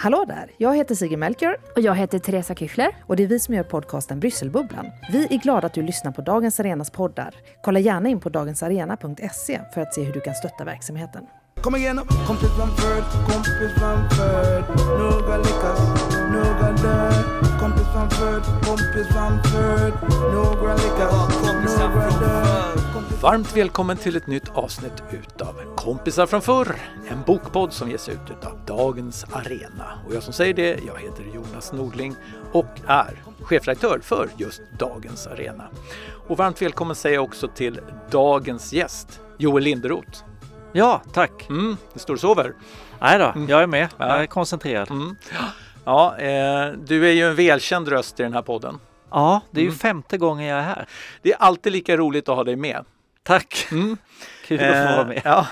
Hallå där! Jag heter Sigrid Melchior Och jag heter Teresa Kyffler. och det är vi som gör podcasten Brysselbubblan. Vi är glada att du lyssnar på Dagens Arenas poddar. Kolla gärna in på dagensarena.se för att se hur du kan stötta verksamheten. Kom igen, kompis framför, kompis framför Några lyckas, några dör Kompis framför, kompis framför Några lyckas, några dör Varmt välkommen till ett nytt avsnitt utav Kompisar från förr, en bokpodd som ges ut utav Dagens Arena. Och jag som säger det, jag heter Jonas Nordling och är chefredaktör för just Dagens Arena. Och varmt välkommen säger jag också till dagens gäst, Joel Linderoth. Ja, tack. Mm, det står och sover. Nej då, jag är med. Ja. Jag är koncentrerad. Mm. Ja, eh, du är ju en välkänd röst i den här podden. Ja, det är ju Mm. femte gången jag är här. Det är alltid lika roligt att ha dig med. Tack! Mm. Kul att få Eh, vara med. Ja.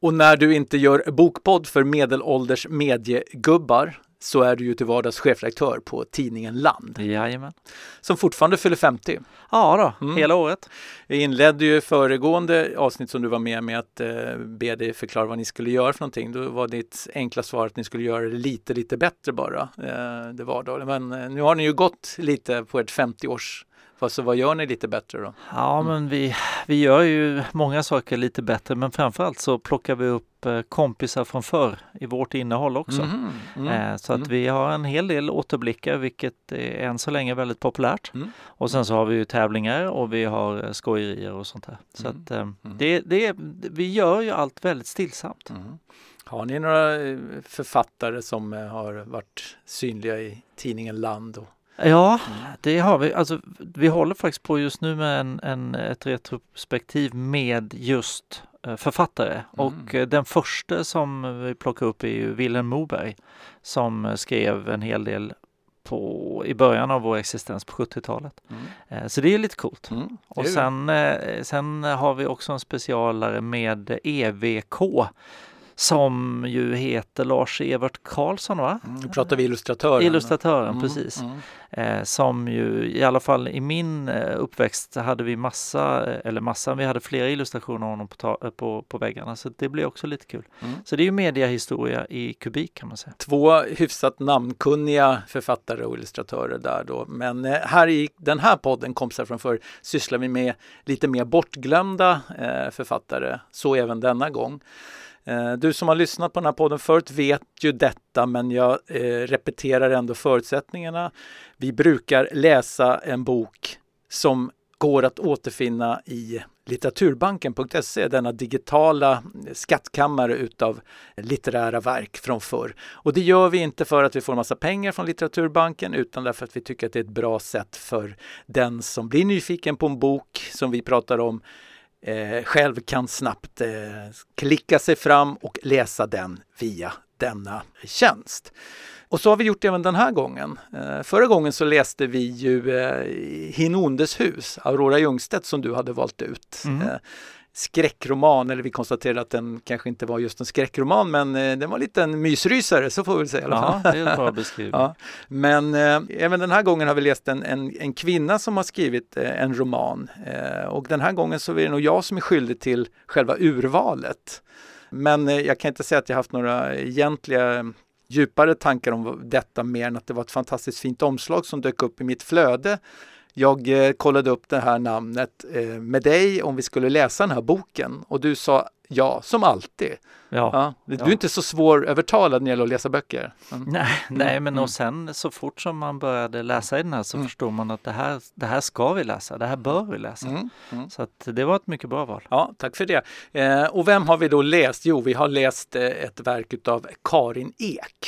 Och när du inte gör bokpodd för medelålders mediegubbar så är du ju till vardags chefredaktör på tidningen Land Jajamän. som fortfarande fyller 50. Ja då, Mm. hela året. Jag inledde ju föregående avsnitt som du var med med att eh, be dig förklara vad ni skulle göra för någonting. Då var ditt enkla svar att ni skulle göra det lite, lite bättre bara. Eh, det var då. Men eh, nu har ni ju gått lite på ett 50-års Fast så vad gör ni lite bättre då? Ja, men vi, vi gör ju många saker lite bättre, men framförallt så plockar vi upp eh, kompisar från förr i vårt innehåll också. Mhm, mm, Eh, Så att mm. vi har en hel del återblickar, vilket är än så länge väldigt populärt. Mm. Och sen så har vi ju tävlingar och vi har eh, skojerier och sånt där. Så Mm. att det, det, vi gör ju allt väldigt stillsamt. Mm. Har ni några författare som har varit synliga i tidningen Land? Och... Ja, det har vi. Alltså, vi håller faktiskt på just nu med en, en, ett retrospektiv med just eh, författare. Och eh, den första som vi plockar upp är ju Vilhelm Moberg som eh, skrev en hel del på, i början av vår existens på 70-talet. Mm. Så det är lite coolt. Mm. Och är ju- sen, sen har vi också en specialare med EVK som ju heter Lars-Evert Karlsson va? Mm, Nu pratar vi illustratören. Illustratören, Mm, precis. mm. Eh, som ju i alla fall i min eh, uppväxt hade vi massa, eh, eller massa, vi hade flera illustrationer av honom på, eh, på, på väggarna så det blir också lite kul. Mm. Så det är ju mediahistoria i kubik kan man säga. Två hyfsat namnkunniga författare och illustratörer där då. Men här i den här podden, Kompisar från förr, sysslar vi med lite mer bortglömda eh, författare. Så även denna gång. Eh, du som har lyssnat på den här podden förut vet ju detta men jag eh, repeterar ändå förutsättningarna. Vi brukar läsa en bok som går att återfinna i litteraturbanken.se, denna digitala eh, skattkammare utav litterära verk från förr. Och det gör vi inte för att vi får massa pengar från Litteraturbanken utan därför att vi tycker att det är ett bra sätt för den som blir nyfiken på en bok som vi pratar om eh, själv kan snabbt eh, klicka sig fram och läsa den via denna tjänst. Och så har vi gjort även den här gången. Eh, förra gången så läste vi ju eh, Hinondes hus, Aurora Ljungstedt som du hade valt ut. Mm. Eh, skräckroman, eller vi konstaterade att den kanske inte var just en skräckroman men eh, den var lite en mysrysare, så får vi väl säga. Ja, det är en bra beskrivning. Ja, men eh, även den här gången har vi läst en, en, en kvinna som har skrivit eh, en roman eh, och den här gången så är det nog jag som är skyldig till själva urvalet. Men eh, jag kan inte säga att jag haft några egentliga djupare tankar om detta mer än att det var ett fantastiskt fint omslag som dök upp i mitt flöde. Jag eh, kollade upp det här namnet eh, med dig om vi skulle läsa den här boken och du sa ja, som alltid. Ja. Ja, du Ja. är inte så svårövertalad när det gäller att läsa böcker. Mm. Nej, nej, men Mm. och sen så fort som man började läsa i den här så Mm. förstår man att det här, det här ska vi läsa, det här bör vi läsa. Mm. Mm. Så att det var ett mycket bra val. Ja, tack för det. Eh, och vem har vi då läst? Jo, vi har läst eh, ett verk utav Karin Ek.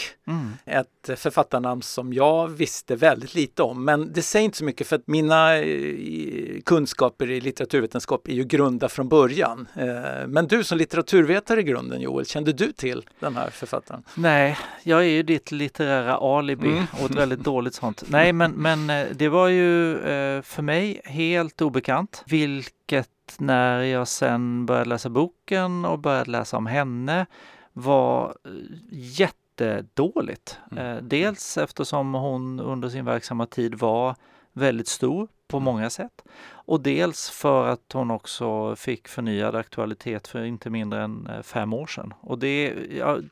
Ett författarnamn som jag visste väldigt lite om. Men det säger inte så mycket för att mina eh, kunskaper i litteraturvetenskap är ju grunda från början. Eh, men du som litteraturvetare i grunden Joel, kände du till den här författaren? Nej, jag är ju ditt litterära alibi Mm. och ett väldigt dåligt sånt. Nej, men, men eh, det var ju eh, för mig helt obekant, vilket när jag sen började läsa boken och började läsa om henne var eh, jättedåligt. Mm. Dels eftersom hon under sin verksamma tid var väldigt stor på många sätt och dels för att hon också fick förnyad aktualitet för inte mindre än eh, fem år sedan. Och det, jag,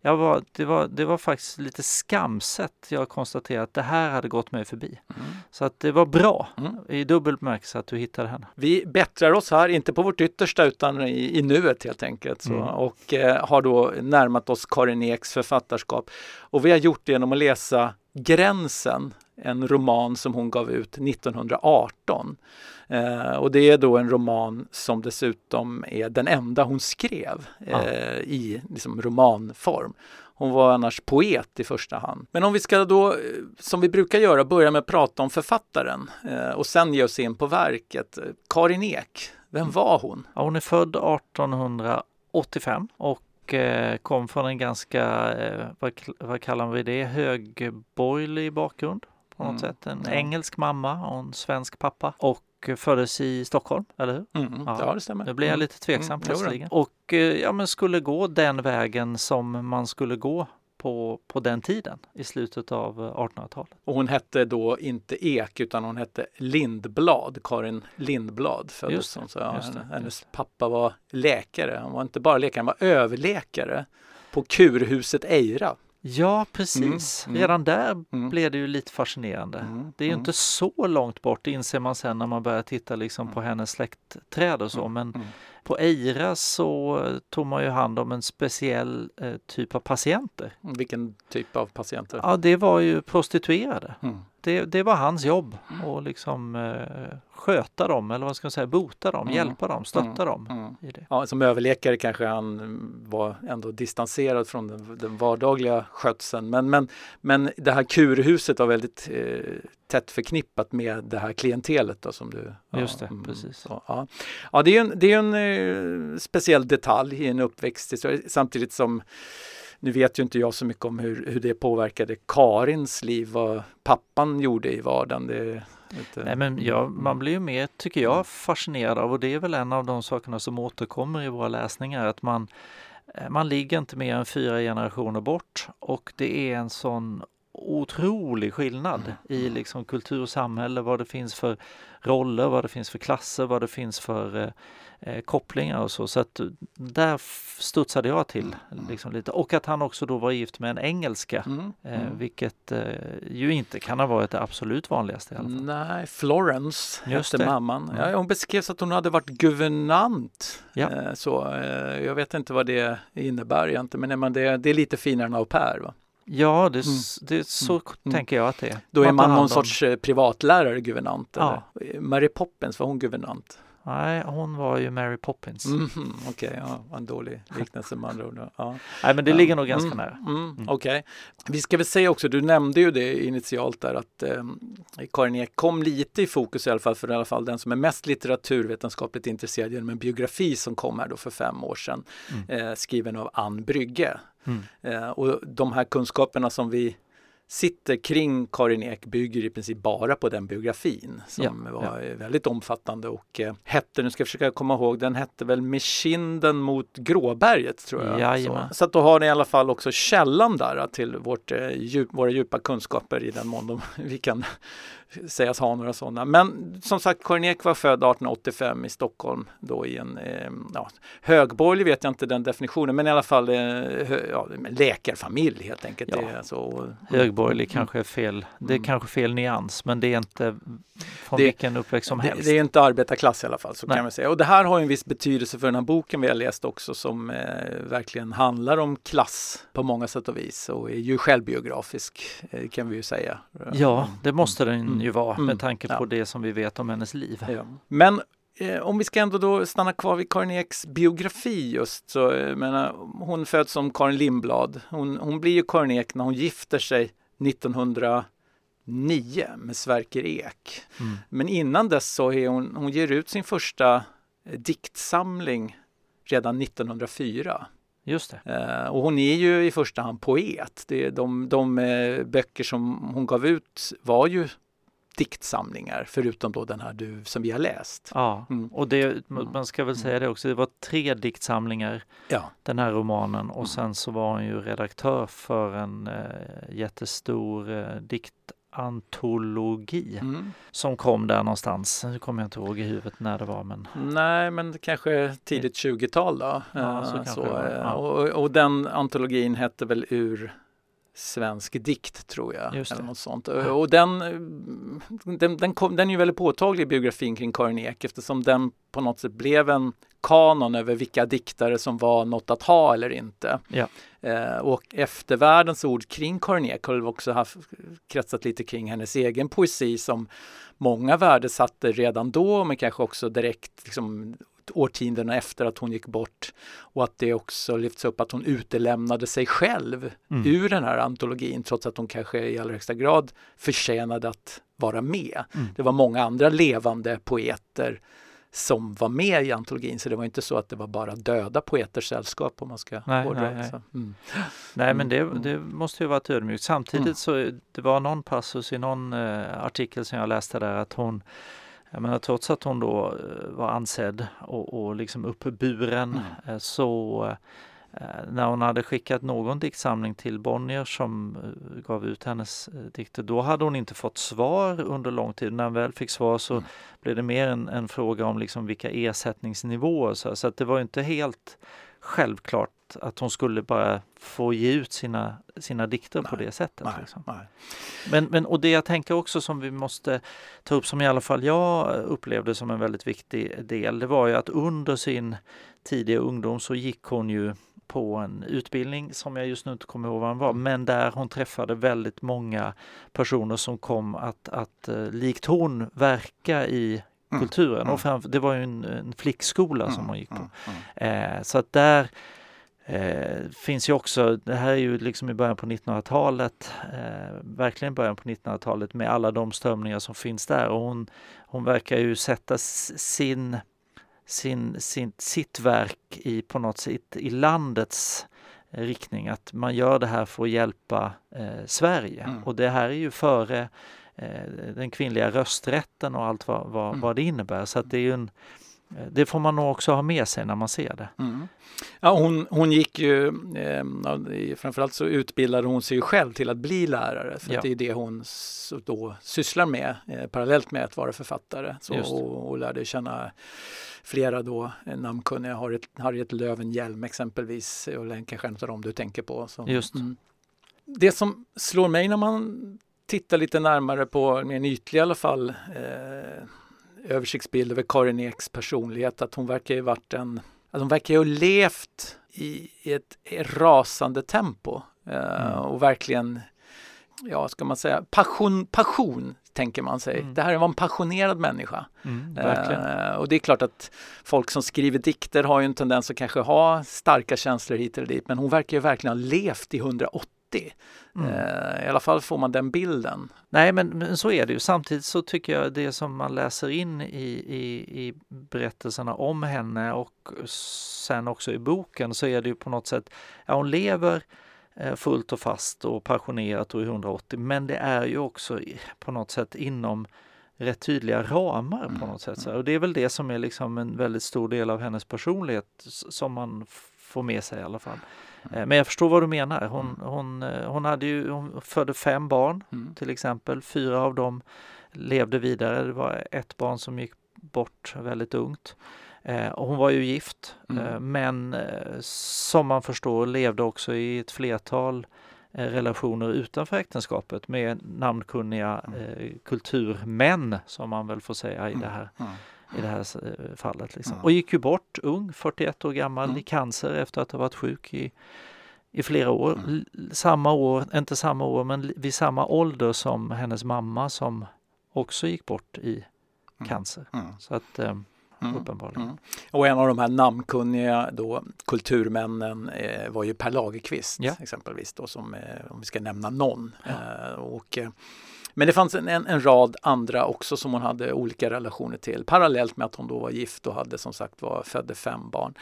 jag var, det, var, det var faktiskt lite skamset. Jag konstaterade att det här hade gått mig förbi. Mm. Så att det var bra Mm. i dubbel bemärkelse att du hittade henne. Vi bättrar oss här, inte på vårt yttersta utan i, i nuet helt enkelt. Mm. Och eh, har då närmat oss Karin Eks författarskap. Och vi har gjort det genom att läsa Gränsen, en roman som hon gav ut 1918. Eh, och det är då en roman som dessutom är den enda hon skrev eh, i liksom, romanform. Hon var annars poet i första hand. Men om vi ska då, eh, som vi brukar göra, börja med att prata om författaren eh, och sen ge oss in på verket. Karin Ek, vem var hon? Ja, hon är född 1885 och eh, kom från en ganska, eh, vad, vad kallar vi det, högborgerlig bakgrund på något Mm, sätt. En ja. engelsk mamma och en svensk pappa och föddes i Stockholm, eller hur? Mm, Ja, ja, det stämmer. Nu blir jag Mm. lite tveksam Mm, plötsligen. Och eh, ja, men skulle gå den vägen som man skulle gå på, på den tiden i slutet av eh, 1800-talet. Och hon hette då inte Ek utan hon hette Lindblad, Karin Lindblad föddes hon. Så ja, henne- hennes pappa var läkare. Han var inte bara läkare, han var överläkare på kurhuset Eira. Ja, precis. Mm, mm. Redan där Mm. blev det ju lite fascinerande. Mm, Det är ju mm. inte så långt bort, det inser man sen när man börjar titta liksom på hennes släktträd och så. Men mm. på Eira så tog man ju hand om en speciell eh, typ av patienter. Vilken typ av patienter? Ja, det var ju prostituerade. Mm. Det, det var hans jobb att liksom eh, sköta dem, eller vad ska man säga, bota dem, Mm. hjälpa dem, stötta Mm. dem Mm. i det. Ja, som överläkare kanske han mm, var ändå distanserad från den, den vardagliga skötseln. Men, men, men det här kurhuset var väldigt eh, tätt förknippat med det här klientelet. Då, som du, Just det, precis. Så, ja. ja, det är ju en, det är en eh, speciell detalj i en uppväxthistoria samtidigt som nu vet ju inte jag så mycket om hur, hur det påverkade Karins liv, vad pappan gjorde i vardagen. Det, inte, Nej, men ja, man blir ju mer, tycker Mm. jag, fascinerad av och det är väl en av de sakerna som återkommer i våra läsningar, att man, eh, man ligger inte mer än fyra generationer bort och det är en sån otrolig skillnad i liksom kultur och samhälle, vad det finns för roller, vad det finns för klasser, vad det finns för eh, kopplingar och så. Så att eh, där studsade jag till liksom lite. Och att han också då var gift med en engelska, Mm, eh, mm. vilket eh, ju inte kan ha varit det absolut vanligaste i alla fall. Nej, Florence Just hette det. mamman. Mm. Ja, hon beskrevs att hon hade varit guvernant. Ja. Eh, Så, eh, jag vet inte vad det innebär egentligen, men men det, det är lite finare än au pair. Va? Ja, det, s- det, så Mm. tänker jag att det är. Då är man hand någon sorts eh, privatlärare, guvernant. Ja. Mary Poppins, var hon guvernant? Nej, hon var ju Mary Poppins. Mhm, Okej, ja, en dålig liknelse med andra ord. Ja. Nej, men det ligger nog ganska Mm, nära. Mm, Okej. Vi ska väl säga också, du nämnde ju det initialt där att eh, Karin Ek kom lite i fokus i alla fall för i alla fall den som är mest litteraturvetenskapligt intresserad genom en biografi som kom här då för fem år sedan eh, skriven av Ann Brygge. Mm. Eh, och de här kunskaperna som vi sitter kring Karin Ek bygger i princip bara på den biografin som Ja, var eh, väldigt omfattande och eh, hette, nu ska jag försöka komma ihåg, den hette väl Med kinden mot Gråberget tror jag. Jajamän. Så, så att då har ni i alla fall också källan där eh, till vårt, eh, djup, våra djupa kunskaper i den mån de, vi kan sägas ha några sådana. Men som sagt, Karin Ek var född 1885 i Stockholm då i en eh, ja, högborgerlig vet jag inte den definitionen, men i alla fall eh, hö, ja, läkarfamilj helt enkelt. Ja. Det är så, och- Högborgerlig kanske är fel. Det är Mm. kanske fel nyans, men det är inte från Det- vilken uppväxt som det, helst. det är inte arbetarklass i alla fall, så Nej. kan man säga. Och det här har ju en viss betydelse för den här boken vi har läst också som eh, verkligen handlar om klass på många sätt och vis och är ju självbiografisk eh, kan vi ju säga. Ja, det måste den Mm. Ju vara Mm. med tanke på Ja. det som vi vet om hennes liv. Ja. Men eh, om vi ska ändå då stanna kvar vid Karin Eks biografi just så, eh, menar, hon föds som Karin Lindblad. Hon, hon blir ju Karin Ek när hon gifter sig 1909 med Sverker Ek. Mm. Men innan dess så är hon, hon ger ut sin första eh, diktsamling redan 1904. Just det. Eh, och hon är ju i första hand poet. Det de, de eh, böcker som hon gav ut var ju diktsamlingar, förutom då den här du, som vi har läst. Ja, Mm. och det, man ska väl säga det också, det var tre diktsamlingar Ja, den här romanen och sen så var hon ju redaktör för en eh, jättestor eh, antologi Mm. som kom där någonstans. Nu kommer jag inte ihåg i huvudet när det var men Nej, men kanske tidigt 20-tal då. Ja, Eh, så kanske så, eh, ja. och, och den antologin hette väl Ur svensk dikt tror jag. Eller något sånt. Och, och den, den, den, kom, den är ju väldigt påtaglig i biografin kring Karin Ek eftersom den på något sätt blev en kanon över vilka diktare som var något att ha eller inte. Ja. Eh, och eftervärldens ord kring Karin Ek har också haft, kretsat lite kring hennes egen poesi som många värdesatte redan då men kanske också direkt liksom, årtiondena efter att hon gick bort och att det också lyfts upp att hon utelämnade sig själv Mm. ur den här antologin trots att hon kanske i allra högsta grad förtjänade att vara med. Mm. Det var många andra levande poeter som var med i antologin så det var inte så att det var bara döda poeters sällskap om man ska Nej, hårdra nej, nej. Mm. Nej men det, Mm. det måste ju varit ödmjukt. Samtidigt Mm. så det var någon passus i någon eh, artikel som jag läste där att hon jag menar, trots att hon då eh, var ansedd och, och liksom uppburen Mm. eh, så eh, när hon hade skickat någon diktsamling till Bonnier som gav ut hennes dikter, då hade hon inte fått svar under lång tid. När hon väl fick svar så Mm. blev det mer en, en fråga om liksom vilka ersättningsnivåer. Så, så att det var inte helt självklart att hon skulle bara få ge ut sina, sina dikter på Nej, det sättet. Nej, Liksom. nej. Men, men, och det jag tänker också som vi måste ta upp, som i alla fall jag upplevde som en väldigt viktig del, det var ju att under sin tidiga ungdom så gick hon ju på en utbildning som jag just nu inte kommer ihåg vad den var, men där hon träffade väldigt många personer som kom att, att eh, likt hon verka i Mm, kulturen. mm. Och framför, det var ju en, en flickskola som Mm, hon gick på. mm, mm. Eh, så att där eh, finns ju också, det här är ju liksom i början på 1900-talet, eh, verkligen början på 1900-talet med alla de strömningar som finns där och hon, hon verkar ju sätta sin, sin, sin, sitt verk i på något sätt i landets riktning, att man gör det här för att hjälpa eh, Sverige Mm. och det här är ju före eh, den kvinnliga rösträtten och allt vad, vad, Mm. vad det innebär så att det är ju en det får man nog också ha med sig när man ser det. Mm. Ja, hon, hon gick ju, eh, framförallt så utbildade hon sig själv till att bli lärare. För Ja. det är det hon då sysslar med eh, parallellt med att vara författare. Så, och, och lärde känna flera då eh, namnkunniga, Harriet, Harriet Löwenhjelm exempelvis, och den kanske en av dem du tänker på. Så, Just. Mm. Det som slår mig när man tittar lite närmare på, mer en ytlig i alla fall, eh, översiktsbild över Karin Eks personlighet, att hon verkar ju varit en att hon verkar ju ha levt i i ett rasande tempo eh, Mm. och verkligen, ja ska man säga, passion, passion tänker man sig. Mm. Det här var en passionerad människa. Mm. Eh, och det är klart att folk som skriver dikter har ju en tendens att kanske ha starka känslor hit eller dit men hon verkar ju verkligen ha levt i 180. Mm. Eh, I alla fall får man den bilden. Nej men, men så är det ju. Samtidigt så tycker jag det som man läser in i, i, i berättelserna om henne och sen också i boken så är det ju på något sätt, ja hon lever eh, fullt och fast och passionerat och i 180 men det är ju också på något sätt inom rätt tydliga ramar på Mm, något sätt. Så, och det är väl det som är liksom en väldigt stor del av hennes personlighet som man får med sig i alla fall. Eh, Men jag förstår vad du menar. Hon, hon, eh, hon, hade ju, hon födde fem barn Mm. till exempel. Fyra av dem levde vidare. Det var ett barn som gick bort väldigt ungt. Eh, och hon var ju gift Mm. men som man förstår levde också i ett flertal relationer utanför äktenskapet med namnkunniga eh, kulturmän som man väl får säga i det här, Mm. I det här eh, fallet. Liksom. Och gick ju bort ung, 41 år gammal, Mm. i cancer efter att ha varit sjuk i, i flera år. Mm. Samma år, inte samma år, men vid samma ålder som hennes mamma som också gick bort i Mm. cancer. Mm. Så att eh, Mm. uppenbarligen. Mm. Och en av de här namnkunniga då, kulturmännen eh, var ju Per Lagerkvist Ja. exempelvis då, som, eh, om vi ska nämna någon. Eh, och, eh, men det fanns en, en, en rad andra också som hon hade olika relationer till parallellt med att hon då var gift och hade som sagt var födde fem barn.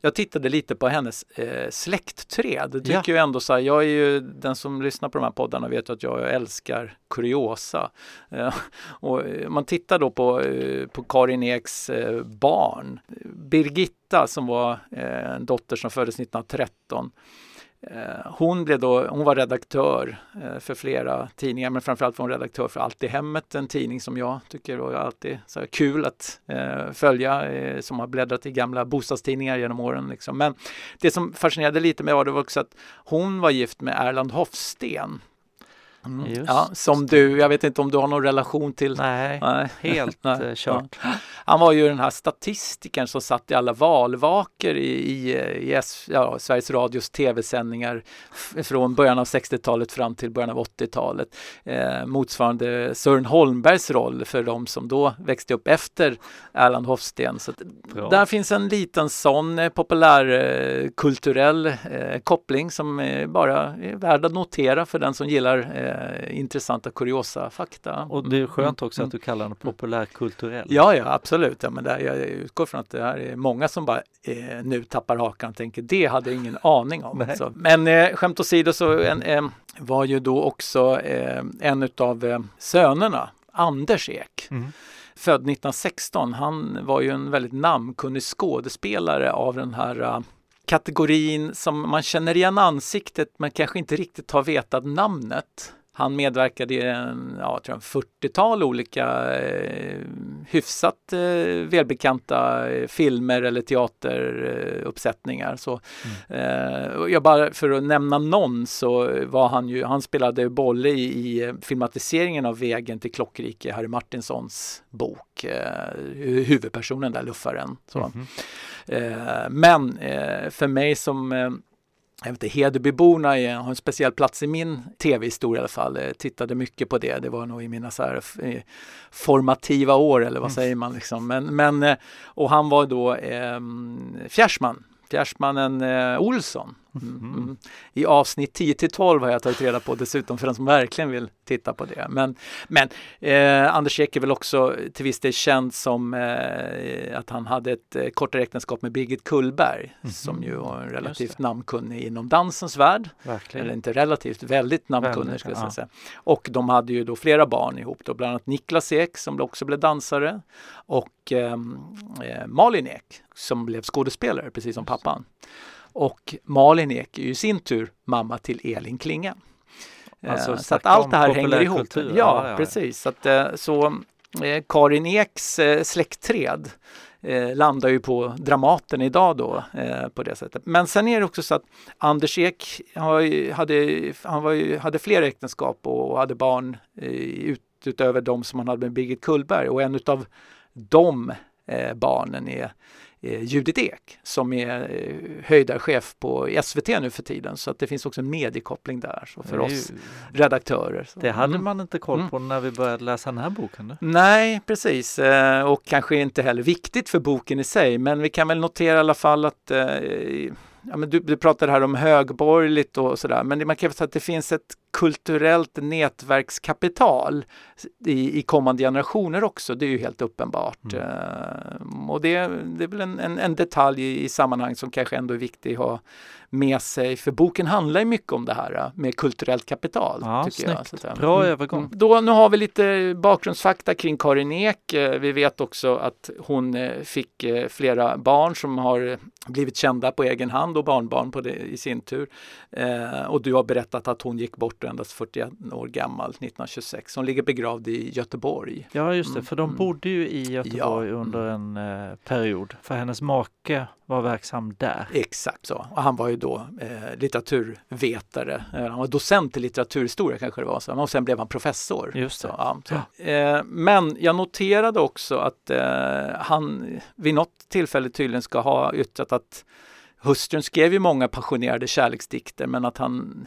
Jag tittade lite på hennes eh, släktträd. Det tycker Ja. ju ändå så här, jag är ju den som lyssnar på de här poddarna vet att jag älskar kuriosa. Eh, och eh, man tittar då på, eh, på Karin Eks eh, barn. Birgitta som var eh, en dotter som föddes 1913 Eh, Eh, hon, blev då, hon var redaktör eh, för flera tidningar men framförallt var hon redaktör för Allt i hemmet, en tidning som jag tycker var alltid så kul att eh, följa, som har bläddrat i gamla bostadstidningar genom åren. Liksom. Men det som fascinerade lite med var det var också att hon var gift med Erland Hofsten Mm. Ja, som du, jag vet inte om du har någon relation till? Nej, Nej. helt nej. kört. Ja. Han var ju den här statistikern som satt i alla valvaker i, i, i ja, Sveriges Radios tv-sändningar från början av 60-talet fram till början av 80-talet. Eh, motsvarande Sören Holmbergs roll för de som då växte upp efter Erland Hofsten. Så där finns en liten sån eh, populärkulturell eh, eh, koppling som eh, bara är värd att notera för den som gillar eh, intressanta kuriosa fakta. Och det är skönt också att du kallar den populärkulturell. Ja, ja absolut. Ja, men där, jag utgår från att det här är många som bara eh, nu tappar hakan och tänker det hade jag ingen aning om. Så, men eh, skämt åsido så en, eh, var ju då också eh, en utav sönerna, Anders Ek. Mm född 1916. Han var ju en väldigt namnkunnig skådespelare av den här uh, kategorin som man känner igen ansiktet men kanske inte riktigt har vetat namnet. Han medverkade i en, ja, 40-tal olika eh, hyfsat eh, välbekanta eh, filmer eller teateruppsättningar. Så, mm. eh, jag bara för att nämna någon så var han ju, han spelade Bolle i, i eh, filmatiseringen av Vägen till Klockrike, Harry Martinsons bok, eh, huvudpersonen där, luffaren. Så. Mm men för mig som jag vet inte, Hedebyborna har en speciell plats i min tv-historia i alla fall. Jag tittade mycket på det. Det var nog i mina så här formativa år eller vad mm. säger man liksom. Men, men, eh, och han var då eh, fjärsman, fjärsmannen eh, Olsson Mm. Mm. I avsnitt 10 till 12 har jag tagit reda på dessutom för den som verkligen vill titta på det. Men, men eh, Anders Ek är väl också till viss del känd som eh, att han hade ett eh, kortare äktenskap med Birgit Kullberg mm. som ju var en relativt namnkunnig inom dansens värld. Verkligen. Eller inte relativt, väldigt namnkunnig skulle jag säga. Och de hade ju då flera barn ihop då, bland annat Niklas Ek som också blev dansare och ehm, eh, Malin Ek som blev skådespelare precis som pappan. Och Malin Ek är ju i sin tur mamma till Elin Klinga. Alltså, så att allt det här hänger ihop. Ja, ja, ja, precis. Så, att, eh, så eh, Karin Eks eh, släktträd eh, landar ju på Dramaten idag då eh, på det sättet. Men sen är det också så att Anders Ek har, hade, han var ju, hade fler äktenskap och hade barn eh, ut, utöver de som han hade med Birgit Kullberg och en utav de barnen är eh, Judith Ek som är eh, höjdarchef på SVT nu för tiden. Så att det finns också en mediekoppling där så för oss redaktörer. Så. Det hade mm. man inte koll mm. på mm. när vi började läsa den här boken. Då. Nej, precis. Eh, och kanske inte heller viktigt för boken i sig. Men vi kan väl notera i alla fall att eh, ja, men du, du pratade här om högborgerligt och sådär, men man kan säga att det finns ett kulturellt nätverkskapital i, i kommande generationer också. Det är ju helt uppenbart. Mm. Uh, och det, det är väl en, en, en detalj i, i sammanhang som kanske ändå är viktig att ha med sig. För boken handlar ju mycket om det här uh, med kulturellt kapital. Ja, tycker snyggt. jag, Bra mm. övergång. Mm. Då, nu har vi lite bakgrundsfakta kring Karin Ek. Uh, vi vet också att hon uh, fick flera barn som har blivit kända på egen hand och barnbarn på det i sin tur. och du har berättat att hon gick bort endast 41 år gammal 1926. Hon ligger begravd i Göteborg. Ja just det, för de mm. bodde ju i Göteborg ja. under en eh, period. För hennes make var verksam där. Exakt så. Och han var ju då eh, litteraturvetare. Eh, han var docent i litteraturhistoria kanske det var. Så. Och sen blev han professor. Just. Så, ja, så. Eh, men jag noterade också att eh, han vid något tillfälle tydligen ska ha yttrat att Hustrun skrev ju många passionerade kärleksdikter men att han,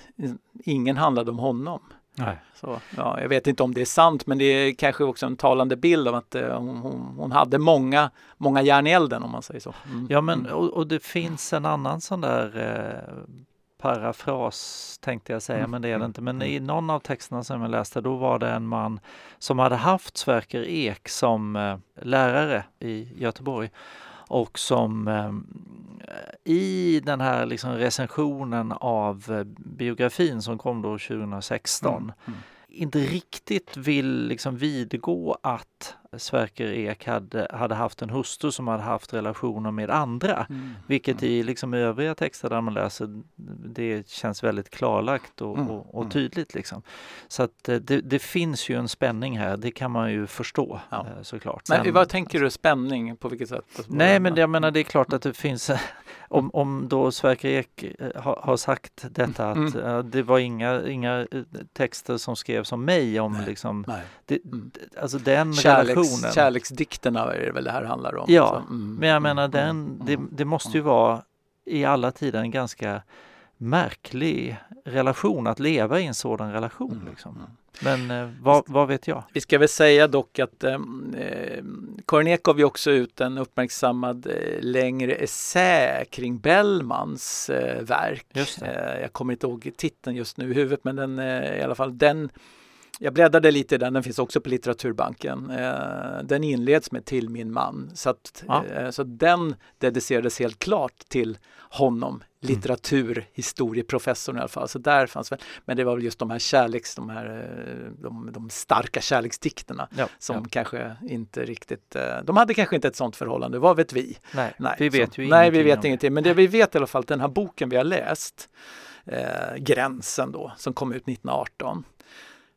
ingen handlade om honom. Nej. Så, ja, jag vet inte om det är sant men det är kanske också en talande bild av att eh, hon, hon, hon, hade många, många järn i elden om man säger så. Mm. Ja men och, och, det finns en annan sån där eh, parafras tänkte jag säga mm. men det är det mm. inte. Men mm. i någon av texterna som jag läste då var det en man som hade haft Sverker Ek som eh, lärare i Göteborg och som eh, i den här liksom recensionen av eh, biografin som kom då 2016 mm. Mm. inte riktigt vill liksom vidgå att Sverker Ek hade, hade haft en hustru som hade haft relationer med andra. Mm. Vilket i liksom övriga texter där man läser, det känns väldigt klarlagt och, Mm, och, och mm. tydligt. Liksom. Så att eh, det, det finns ju en spänning här, det kan man ju förstå Ja. eh, såklart. Men Sen- vad tänker du spänning? På vilket sätt? Alltså, Nej, men det- jag menar det är klart att det finns om, om då Sverker Ek eh, har, har sagt detta att Mm. eh, det var inga, inga eh, texter som skrevs om mig om Nej. liksom Nej. det, Mm. alltså den Kärleks, relationen. kärleksdikterna är det väl det här handlar om? Ja, Så, mm, Men jag mm, menar mm, den, det, mm. det måste ju vara i alla tider en ganska märklig relation att leva i en sådan relation. Mm, Liksom. mm. Men eh, vad, vad vet jag? Vi ska väl säga dock att eh, eh, Karin Ek gav ju också ut en uppmärksammad eh, längre essä kring Bellmans eh, verk. Eh, jag kommer inte ihåg titeln just nu i huvudet men den eh, i alla fall den jag bläddrade lite i den, den finns också på Litteraturbanken. Eh, den inleds med Till min man. Så, att, Ja. eh, så den dedicerades helt klart till honom, litteraturhistorieprofessorn i alla fall. Så där fanns väl, men det var väl just de här kärleks, de här eh, de, de starka kärleksdikterna Ja, som ja. kanske inte riktigt, eh, de hade kanske inte ett sånt förhållande, vad vet vi? Nej, Nej, vi vet så, ju Nej, vi vet ingenting. Men det vi vet i alla fall den här boken vi har läst, eh, Gränsen då, som kom ut 1918,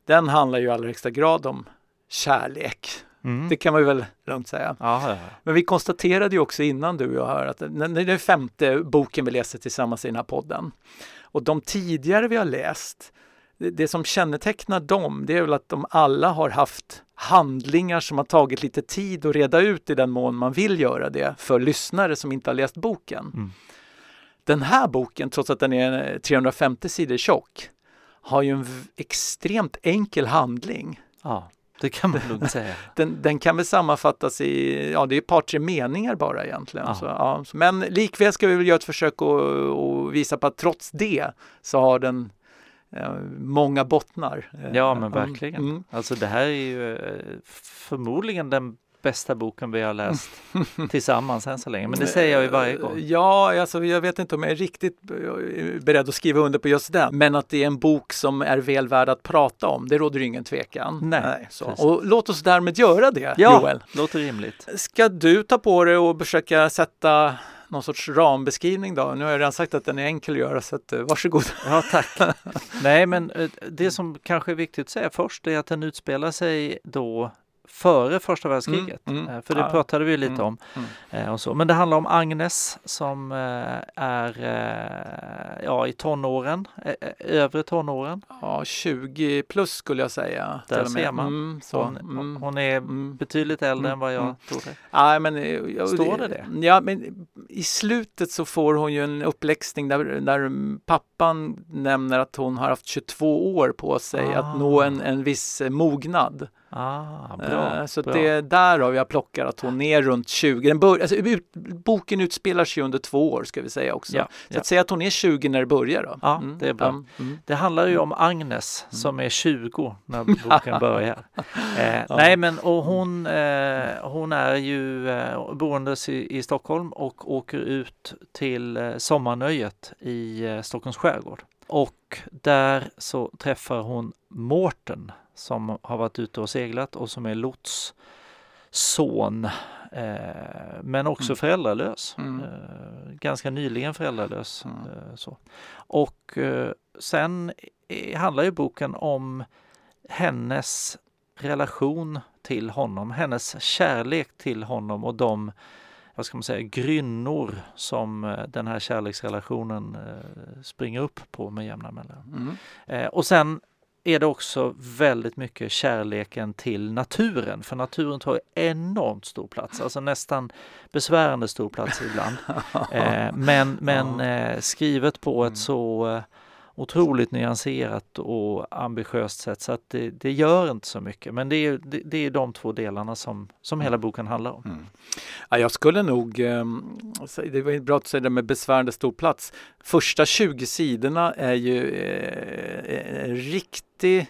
den handlar ju i allra högsta grad om kärlek. Mm. Det kan man ju väl lugnt säga. Ja, ja. Men vi konstaterade ju också innan du och jag här att det det är den femte boken vi läser tillsammans i den här podden. Och de tidigare vi har läst, det, det som kännetecknar dem, det är väl att de alla har haft handlingar som har tagit lite tid att reda ut i den mån man vill göra det för lyssnare som inte har läst boken. Mm. Den här boken, trots att den är 350 sidor tjock, har ju en extremt enkel handling. ja, det kan man lugnt säga. Den, den kan väl sammanfattas i, ja det är ett par tre meningar bara egentligen. Ja. Så, ja, men likväl ska vi väl göra ett försök att visa på att trots det så har den eh, många bottnar. Eh, Ja, men mm, verkligen. Mm. Alltså det här är ju eh, förmodligen den bästa boken vi har läst tillsammans än så länge. Men det säger jag ju varje gång. Ja, alltså, jag vet inte om jag är riktigt eh, beredd att skriva under på just den. Men att det är en bok som är väl värd att prata om, det råder ingen tvekan. Nej, så. precis. Och låt oss därmed göra det, Ja, Joel. låter rimligt. Ska du ta på dig och försöka sätta någon sorts rambeskrivning då? Nu har jag redan sagt att den är enkel att göra så att, eh, varsågod. Ja, tack. Nej, men eh, det som kanske är viktigt att säga först är att den utspelar sig då före första världskriget. Mm, mm. Eh, För det Ja. pratade vi lite Mm, om. mm. Eh, Och så. Men det handlar om Agnes som eh, är ja, i tonåren, övre tonåren. Ja, 20 plus skulle jag säga. Där ser man. Mm, så. Hon, Mm. hon är betydligt äldre än vad jag trodde. Nej, men, jag- Står det det? Ja, men i slutet så får hon ju en uppläxning där, där pappan nämner att hon har haft 22 år på sig Ah. att nå en, en viss mognad. Ah, bra. Eh, så bra. det är därav jag plockar att hon är runt 20. Den bör, alltså, ut, boken utspelar sig under två år ska vi säga också. Ja, så ja. att säga att hon är 20 när det börjar då. Ja, det är bra. ja, mm. Det handlar ju om Agnes som är 20 när boken börjar. Eh, Nej men och hon, eh, hon är ju eh, boendes i, i Stockholm och åker ut till eh, sommarnöjet i eh, Stockholms skärgård. Och där så träffar hon Mårten som har varit ute och seglat och som är lots son eh, men också Mm. föräldralös. Mm. Eh, ganska nyligen föräldralös. Mm. Eh, så. Och eh, sen handlar ju boken om hennes relation till honom, hennes kärlek till honom och de vad ska man säga, grynnor som eh, den här kärleksrelationen eh, springer upp på med jämna mellanrum. Mm. Och sen är det också väldigt mycket kärleken till naturen, för naturen tar enormt stor plats, alltså nästan besvärande stor plats ibland. Eh, men men eh, skrivet på Mm. ett så eh, otroligt nyanserat och ambitiöst sätt så att det, det gör inte så mycket. Men det är, det, det är de två delarna som, som hela boken handlar om. Mm. Ja, jag skulle nog, ehm, det var bra att säga det med besvärande stor plats. Första 20 sidorna är ju eh, en riktig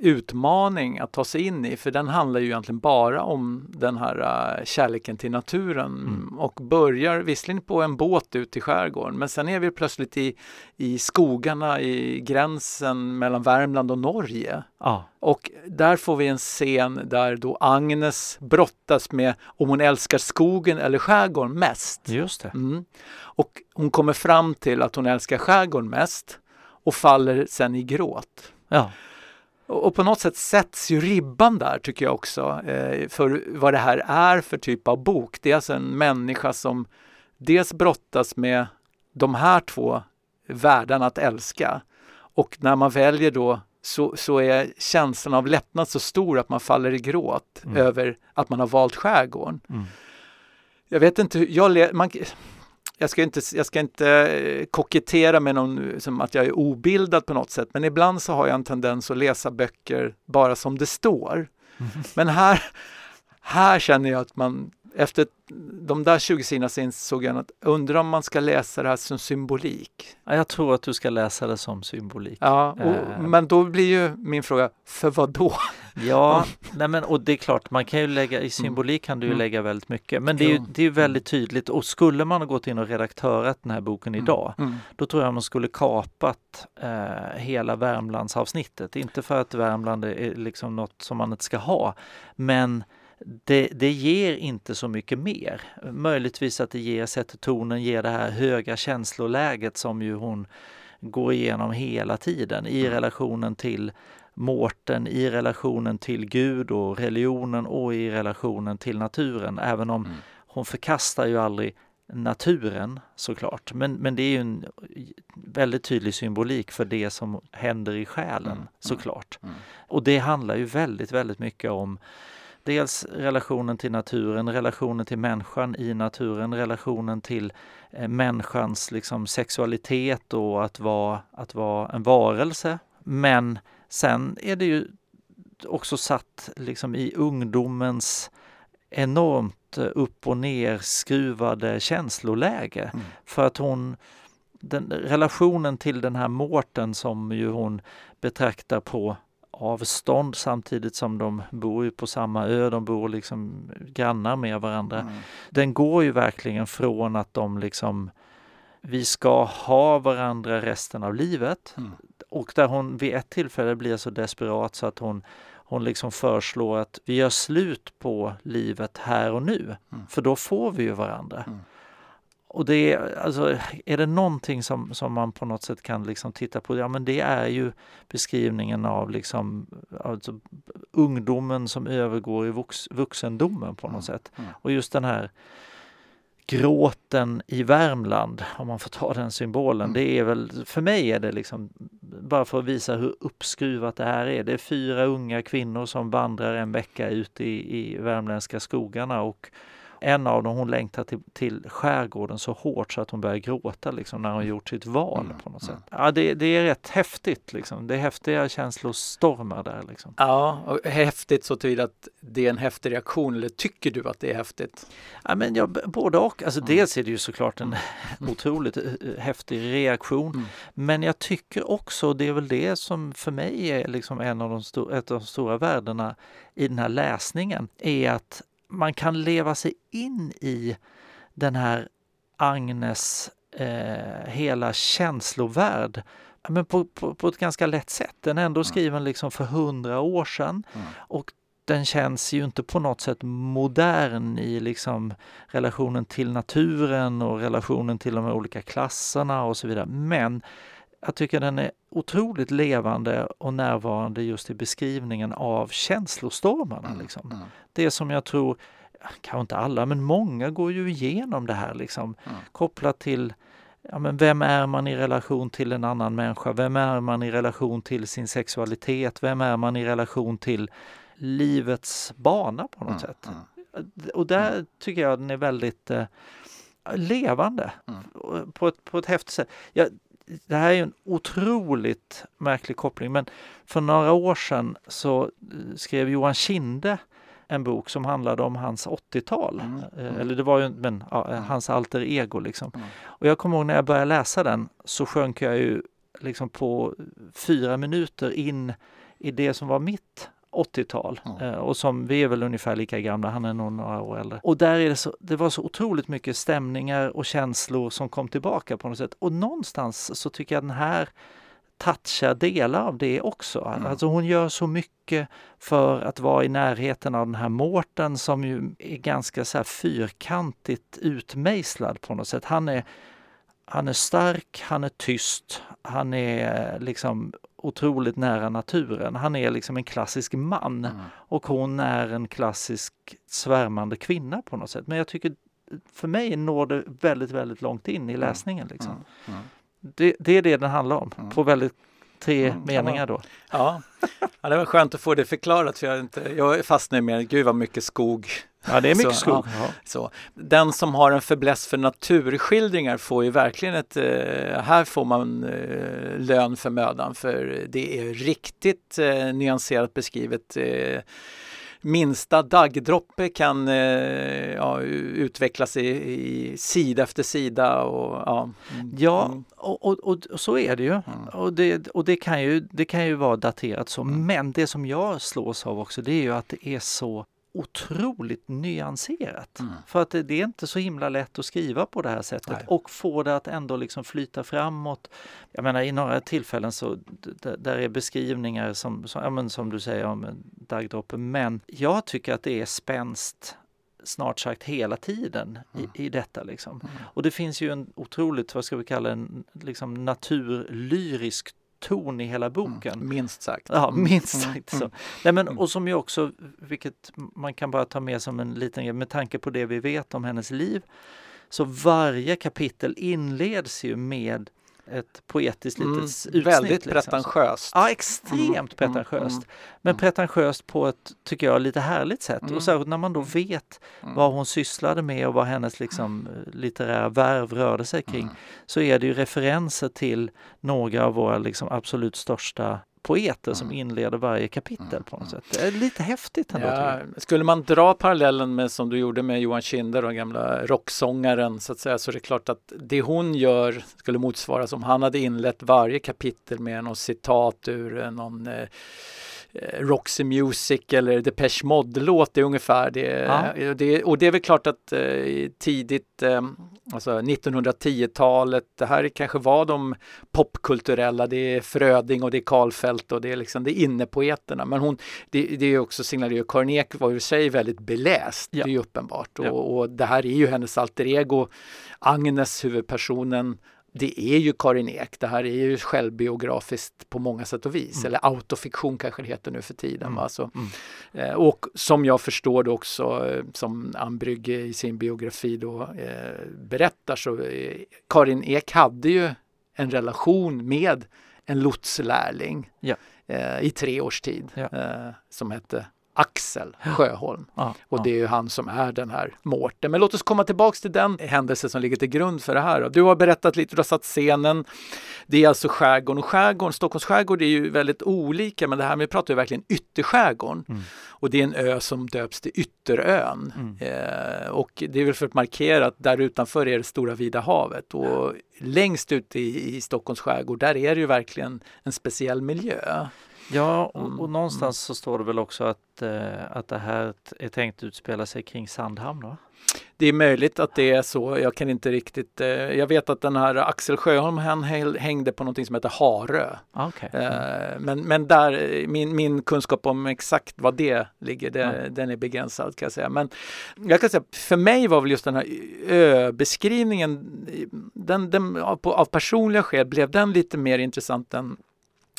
utmaning att ta sig in i för den handlar ju egentligen bara om den här uh, kärleken till naturen mm. och börjar visserligen på en båt ut i skärgården men sen är vi plötsligt i, i skogarna i gränsen mellan Värmland och Norge. Ja. Och där får vi en scen där då Agnes brottas med om hon älskar skogen eller skärgården mest. Just det. Mm. Och hon kommer fram till att hon älskar skärgården mest och faller sen i gråt. Ja. Och på något sätt sätts ju ribban där tycker jag också eh, för vad det här är för typ av bok. Det är alltså en människa som dels brottas med de här två världarna att älska och när man väljer då så, så är känslan av lättnad så stor att man faller i gråt mm. över att man har valt skärgården. Mm. Jag vet inte, jag, man, jag ska inte, jag ska inte eh, kokettera med någon som att jag är obildad på något sätt, men ibland så har jag en tendens att läsa böcker bara som det står. Mm. Men här, här känner jag att man efter de där 20 sidorna så insåg jag att undrar om man ska läsa det här som symbolik. Ja, jag tror att du ska läsa det som symbolik. Ja, och, eh. men då blir ju min fråga, för vad då? Ja, nej men, och det är klart, man kan ju lägga, i mm. symbolik kan du ju mm. lägga väldigt mycket. Men det är ju det är väldigt tydligt och skulle man ha gått in och redaktörat den här boken mm. idag, mm. då tror jag man skulle kapat eh, hela Värmlandsavsnittet. Inte för att Värmland är liksom något som man inte ska ha, men det, det ger inte så mycket mer. Möjligtvis att det ger, sätter tonen, ger det här höga känsloläget som ju hon går igenom hela tiden i mm. relationen till Mårten, i relationen till Gud och religionen och i relationen till naturen. Även om mm. hon förkastar ju aldrig naturen såklart. Men, men det är ju en väldigt tydlig symbolik för det som händer i själen mm. såklart. Mm. Och det handlar ju väldigt, väldigt mycket om Dels relationen till naturen, relationen till människan i naturen, relationen till eh, människans liksom, sexualitet och att vara, att vara en varelse. Men sen är det ju också satt liksom, i ungdomens enormt upp och ner skruvade känsloläge. Mm. För att hon den, relationen till den här Mårten som ju hon betraktar på avstånd samtidigt som de bor på samma ö, de bor liksom grannar med varandra. Mm. Den går ju verkligen från att de liksom vi ska ha varandra resten av livet mm. och där hon vid ett tillfälle blir så desperat så att hon hon liksom föreslår att vi gör slut på livet här och nu, mm. för då får vi ju varandra. Och det är, alltså, är det någonting som, som man på något sätt kan liksom titta på, ja men det är ju beskrivningen av liksom, alltså, ungdomen som övergår i vux, vuxendomen på något mm. sätt. Mm. Och just den här gråten i Värmland, om man får ta den symbolen, mm. det är väl, för mig är det liksom, bara för att visa hur uppskruvat det här är, det är fyra unga kvinnor som vandrar en vecka ut i, i värmländska skogarna och en av dem hon längtar till, till skärgården så hårt så att hon börjar gråta liksom, när hon gjort sitt val mm. på något sätt. Ja, det, det, är rätt häftigt liksom. Det är häftiga känslostormar där liksom. Ja, och häftigt så tillvida att det är en häftig reaktion eller tycker du att det är häftigt? Ja, men ja, både och. Alltså, mm. Dels är det ju såklart en mm. otroligt eh, häftig reaktion. Mm. Men jag tycker också, det är väl det som för mig är liksom en av de, ett av de stora värdena i den här läsningen, är att man kan leva sig in i den här Agnes eh, hela känslovärld men på, på, på, ett ganska lätt sätt. Den är ändå mm. skriven liksom för hundra år sedan mm. och den känns ju inte på något sätt modern i liksom relationen till naturen och relationen till de olika klasserna och så vidare. Men jag tycker den är otroligt levande och närvarande just i beskrivningen av känslostormarna. Mm, liksom. Mm. Det som jag tror, kanske inte alla, men många går ju igenom det här liksom, mm. kopplat till ja, men vem är man i relation till en annan människa? Vem är man i relation till sin sexualitet? Vem är man i relation till livets bana på något mm, sätt? Mm. Och där mm. tycker jag den är väldigt eh, levande på, ett, på ett häftigt sätt. Jag, det här är en otroligt märklig koppling men för några år sedan så eh, skrev Johan Kinde en bok som handlade om hans 80-tal. Mm, eh, mm. Eller det var ju men, ja, mm. hans alter ego liksom. Mm. Och jag kommer ihåg när jag började läsa den så sjönk jag ju liksom på fyra minuter in i det som var mitt 80-tal Mm. eh, och som vi är väl ungefär lika gamla, han är nog några år äldre. Och där är det så, det var så otroligt mycket stämningar och känslor som kom tillbaka på något sätt. Och någonstans så tycker jag den här touchar delar av det också. Mm. Alltså hon gör så mycket för att vara i närheten av den här Mårten som ju är ganska så här fyrkantigt utmejslad på något sätt. Han är, han är stark, han är tyst, han är liksom otroligt nära naturen. Han är liksom en klassisk man Mm. och hon är en klassisk svärmande kvinna på något sätt. Men jag tycker för mig når det väldigt, väldigt långt in i läsningen. Liksom. Mm. Mm. Det, det är det den handlar om Mm. på väldigt tre Mm, meningar då. Ja. ja, det var skönt att få det förklarat för jag, inte, jag fastnar med, gud vad mycket skog. Ja, det är mycket Så, skog. Ja. Så, den som har en fäbless för naturskildringar får ju verkligen ett, eh, här får man eh, lön för mödan för det är riktigt eh, nyanserat beskrivet. Eh, minsta daggdroppe kan eh, ja, utvecklas i, i sida efter sida. Och, ja, mm, Ja, mm, och, och, och så är det ju. Mm. Och, det, och det, kan ju, det kan ju vara daterat så. Mm. Men det som jag slås av också det är ju att det är så otroligt nyanserat. Mm. För att det, det är inte så himla lätt att skriva på det här sättet Nej. och få det att ändå liksom flyta framåt. Jag menar i några tillfällen så där är beskrivningar som, som, ja, som du säger om en daggdroppe men jag tycker att det är spänst snart sagt hela tiden Mm. i, i detta liksom. Mm. Och det finns ju en otroligt, vad ska vi kalla en liksom naturlyrisk ton i hela boken. Mm, minst sagt. Ja, Mm, minst mm, sagt mm. så. Nej, men, Mm. och som ju också, vilket man kan bara ta med som en liten grej, med tanke på det vi vet om hennes liv, så varje kapitel inleds ju med ett poetiskt litet Mm, utsnitt. väldigt liksom. pretentiöst. Ja, extremt Mm, pretentiöst. mm, Men mm. pretentiöst på ett, tycker jag, lite härligt sätt. Mm. Och särskilt när man då vet Mm. vad hon sysslade med och vad hennes liksom, litterära värv rörde sig kring Mm. så är det ju referenser till några av våra liksom, absolut största poeter som Mm. inleder varje kapitel Mm, på något mm. sätt. Det är lite häftigt ändå. Ja, skulle man dra parallellen med som du gjorde med Johan Kinder, den gamla rocksångaren, så att säga, så är det klart att det hon gör skulle motsvaras om han hade inlett varje kapitel med något citat ur eh, någon eh, Roxy Music eller Depeche Mode-låt. Det är ungefär det. Ja. det. Och det är väl klart att eh, tidigt, eh, alltså 1910-talet, det här kanske var de popkulturella, det är Fröding och det är Karlfeldt och det är liksom det är innepoeterna. Men hon, det, det är också signalerar, Karin Ek var i sig väldigt beläst, Ja. det är ju uppenbart. Ja. Och, och det här är ju hennes alter ego. Agnes, huvudpersonen, det är ju Karin Ek. Det här är ju självbiografiskt på många sätt och vis. Mm. Eller autofiktion kanske det heter nu för tiden. Mm. Va? Så, Mm. eh, och som jag förstår det också, eh, som Ann Brygge i sin biografi då eh, berättar, så eh, Karin Ek hade ju en relation med en lotslärling Ja. eh, i tre års tid Ja. eh, som hette Axel Sjöholm. Ja, Och ja. det är ju han som är den här Mårten. Men låt oss komma tillbaks till den händelse som ligger till grund för det här. Du har berättat lite, du har satt scenen. Det är alltså skärgården och skärgården, Stockholms skärgård är ju väldigt olika men det här, vi pratar ju verkligen ytterskärgården. Mm. Och det är en ö som döps till Ytterön. Mm. Eh, och det är väl för att markera att där utanför är det stora vida havet. Och längst ut i, i Stockholms skärgård, där är det ju verkligen en speciell miljö. Ja, och, Mm, och någonstans så står det väl också att, eh, att det här är tänkt utspela sig kring Sandhamn. Va? Det är möjligt att det är så. Jag kan inte riktigt. Eh, jag vet att den här Axel Sjöholm han hängde på någonting som heter Harö. Ah, okay. Eh, men, men där, min, min kunskap om exakt vad det ligger, det, Mm. den är begränsad kan jag säga. Men jag kan säga, för mig var väl just den här öbeskrivningen, den, den, av, på, av personliga skäl blev den lite mer intressant än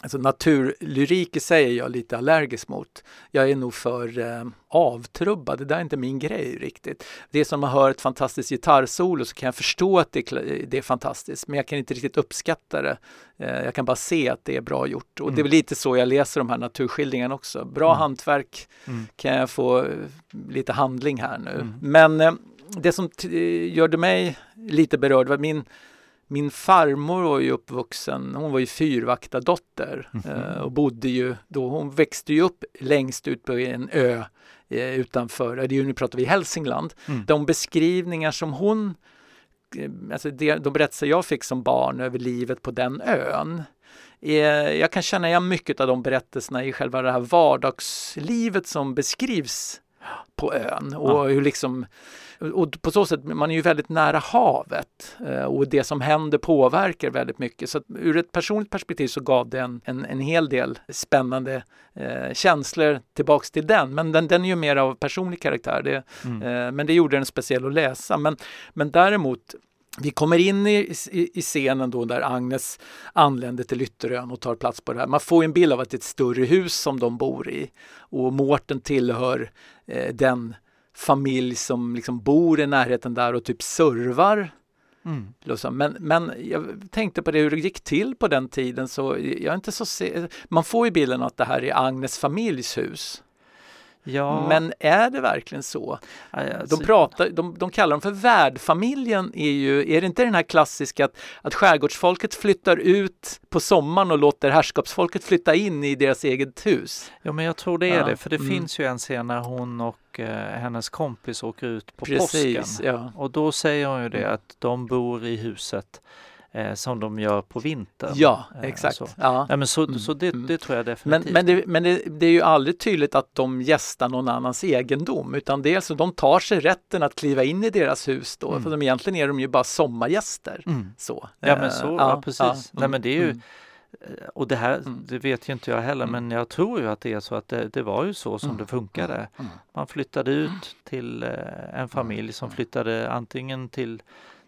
Alltså naturlyrik i sig är jag lite allergisk mot. Jag är nog för eh, avtrubbad, det där är inte min grej riktigt. Det är som man hör ett fantastiskt gitarrsolo så kan jag förstå att det, det är fantastiskt men jag kan inte riktigt uppskatta det. Eh, jag kan bara se att det är bra gjort och det är Mm. lite så jag läser de här naturskildringarna också. Bra Mm. hantverk Mm. kan jag få eh, lite handling här nu. Mm. Men eh, det som t- gjorde mig lite berörd var min min farmor var ju uppvuxen, hon var ju fyrvaktardotter Mhm. eh, och bodde ju då, hon växte ju upp längst ut på en ö eh, utanför, det är ju, nu pratar vi Hälsingland. Mm. De beskrivningar som hon, eh, alltså det, de berättelser jag fick som barn över livet på den ön jag kan känna igen mycket av de berättelserna i själva det här vardagslivet som beskrivs på ön och Ja. hur liksom och på så sätt, man är ju väldigt nära havet eh, och det som händer påverkar väldigt mycket. Så ur ett personligt perspektiv så gav det en, en, en hel del spännande eh, känslor tillbaks till den. Men den, den är ju mer av personlig karaktär. Det, Mm. eh, men det gjorde den speciell att läsa. Men, men däremot vi kommer in i, i, i scenen då där Agnes anländer till Ytterön och tar plats på det här. Man får en bild av att det är ett större hus som de bor i och Mårten tillhör eh, den familj som liksom bor i närheten där och typ servar. Mm. Men, men jag tänkte på det hur det gick till på den tiden så jag är inte så se- man får ju bilden att det här är Agnes familjs hus. Ja, Men är det verkligen så? alltså, De, pratar, de, de kallar dem för värdfamiljen. Är, ju, är det inte den här klassiska att, att skärgårdsfolket flyttar ut på sommaren och låter herrskapsfolket flytta in i deras eget hus? Ja, men jag tror det är Ja, det. För det mm. finns ju en scen när hon och eh, hennes kompis åker ut på Precis, påsken. ja. Och då säger hon ju det att de bor i huset eh, som de gör på vintern. Ja, Eh, exakt. Så, Ja. Nej, men så, Mm, så det, mm. det tror jag Men, definitivt. men, det, men det, det är ju aldrig tydligt att de gästar någon annans egendom utan dels så de tar sig rätten att kliva in i deras hus då Mm. för de, egentligen är de ju bara sommargäster. Mm. Så. Ja men så, ja, precis. Nej, mm, men det är ju, mm. Och det här, Mm. det vet ju inte jag heller, Mm. men jag tror ju att det är så att det, det var ju så som Mm. det funkade. Mm. Man flyttade ut till eh, en familj som flyttade antingen till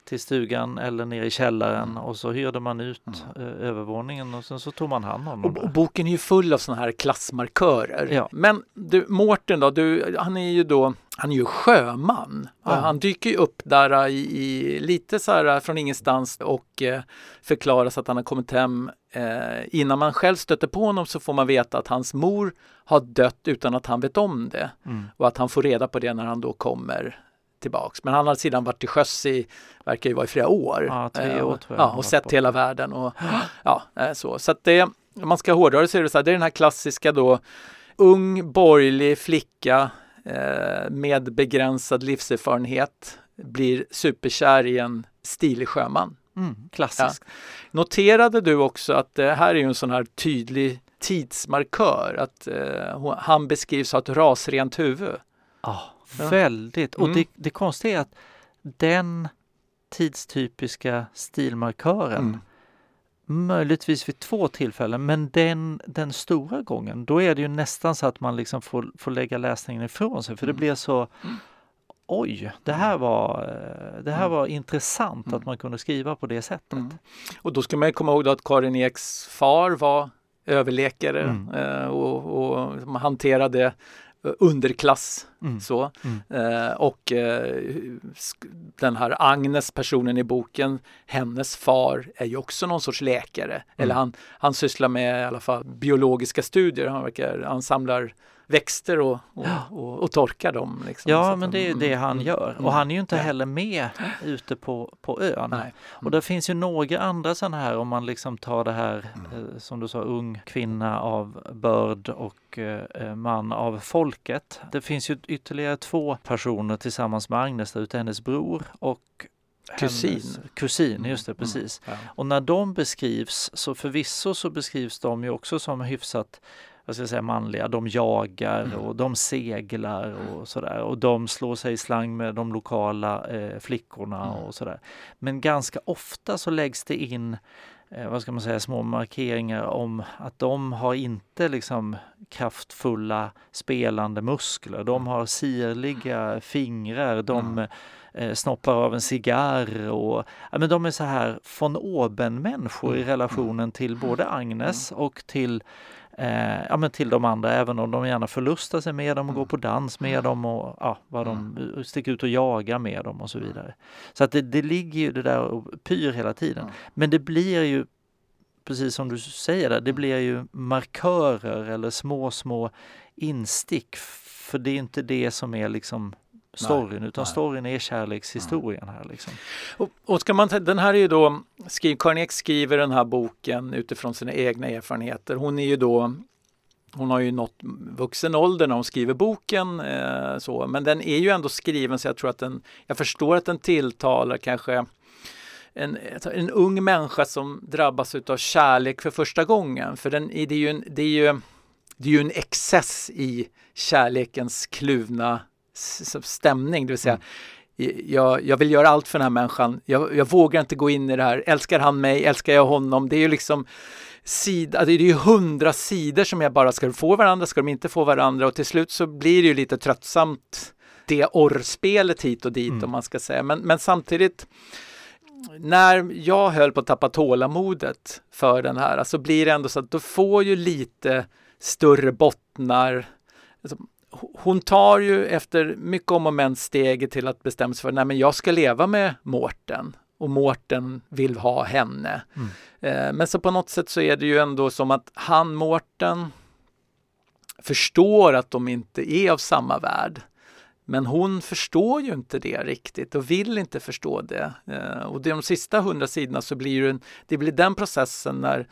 till stugan eller ner i källaren Mm. och så hyrde man ut eh, övervåningen och sen så tog man hand om dem. Och, och boken är ju full av sådana här klassmarkörer. Ja. Men du, Mårten då, du, han är ju då han är ju sjöman. Ja. Han dyker ju upp där äh, i, i lite så här äh, från ingenstans och eh, förklaras att han har kommit hem. Eh, innan man själv stöter på honom så får man veta att hans mor har dött utan att han vet om det Mm. och att han får reda på det när han då kommer tillbaks. Men han har sedan varit till sjöss i, verkar ju vara i flera år. Ja, tre Eh, år och- tror jag Ja, och sett hela världen och ja, eh, så. Så att det, om man ska hårdra det så är det så här, det är den här klassiska då ung borgerlig flicka eh, med begränsad livserfarenhet blir superkär i en stilig sjöman. Mm. Klassiskt. Noterade du också att det här är ju en sån här tydlig tidsmarkör, att eh, han beskrivs ha ett rasrent huvud. Ja, Ja. väldigt. Och Mm. det, det konstiga är att den tidstypiska stilmarkören Mm. möjligtvis vid två tillfällen, men den, den stora gången, då är det ju nästan så att man liksom får, får lägga läsningen ifrån sig, för det Mm. blir så Oj, det här var, eh, det här Mm. var intressant att Mm. man kunde skriva på det sättet. Mm. Och då ska man ju komma ihåg att Karin Eks far var överläkare Mm. eh, och, och hanterade underklass. Mm. Så. Mm. Eh, och eh, den här Agnes, personen i boken, hennes far är ju också någon sorts läkare. Eller han, han sysslar med i alla fall biologiska studier. Han verkar, han samlar växter och, och, och, och torkar dem. Liksom. Ja, men det är ju mm, det han mm, gör. mm. Och han är ju inte heller med ute på, på ön. Nej. Och det finns ju några andra sådana här om man liksom tar det här Mm. eh, som du sa ung kvinna av börd och eh, man av folket. Det finns ju ytterligare två personer tillsammans med Agnes där ute, hennes bror och Kusin. Hennes, kusin, just det, Mm. precis. Ja. Och när de beskrivs så förvisso så beskrivs de ju också som hyfsat vad ska jag säga, manliga. De jagar Mm. och de seglar och sådär. Och de slår sig i slang med de lokala eh, flickorna Mm. och sådär. Men ganska ofta så läggs det in eh, vad ska man säga, små markeringar om att de har inte liksom kraftfulla spelande muskler. De har sirliga fingrar, de Mm. eh, snoppar av en cigarr och ja, men de är så här von oben-människor i relationen till både Agnes och till Eh, ja, men till de andra, även om de gärna förlustar sig med dem och Mm. går på dans med dem och ja, vad de sticker ut och jagar med dem och så vidare. Så att det, det ligger ju det där och pyr hela tiden. Mm. Men det blir ju, precis som du säger där, det blir ju markörer eller små, små instick. För det är inte det som är liksom storyn, utan nej. storyn är kärlekshistorien här liksom. Och, och ska man, den här är ju då, skriv, Karin Ek skriver den här boken utifrån sina egna erfarenheter. Hon är ju då hon har ju nått vuxen ålder när hon skriver boken, eh, så. men den är ju ändå skriven så jag tror att den, jag förstår att den tilltalar kanske en, en ung människa som drabbas av kärlek för första gången. För den, det, är ju en, det, är ju, det är ju en excess i kärlekens kluvna stämning. Det vill säga, mm. jag, jag, vill göra allt för den här människan. Jag, jag, vågar inte gå in i det här. Älskar han mig? Älskar jag honom? Det är ju liksom sida, det är ju hundra sidor som jag bara ska få varandra, ska de inte få varandra och till slut så blir det ju lite tröttsamt det orrspelet hit och dit mm. om man ska säga. Men, men samtidigt när jag höll på att tappa tålamodet för den här, så alltså blir det ändå så att då får ju lite större bottnar. Alltså, hon tar ju efter mycket om och men steget till att bestämma sig för att jag ska leva med Mårten och Mårten vill ha henne. Mm. Eh, men så på något sätt så är det ju ändå som att han, Mårten, förstår att de inte är av samma värld. Men hon förstår ju inte det riktigt och vill inte förstå det. Eh, och de sista hundra sidorna så blir det, det blir den processen när,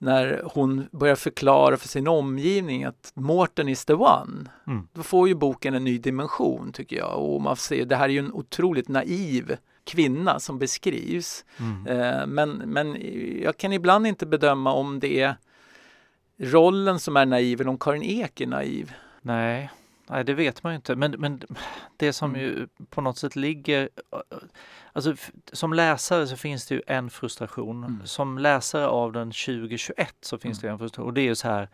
när hon börjar förklara för sin omgivning att Mårten is the one. Mm. Då får ju boken en ny dimension tycker jag. Och man ser, det här är ju en otroligt naiv kvinna som beskrivs. Mm. Eh, men, men jag kan ibland inte bedöma om det är rollen som är naiv eller om Karin Ek är naiv. Nej, Nej, det vet man ju inte. Men, men det som mm. ju på något sätt ligger... Alltså, som läsare så finns det ju en frustration. Mm. Som läsare av den 2021 så finns mm. det en frustration. Och det är ju så här...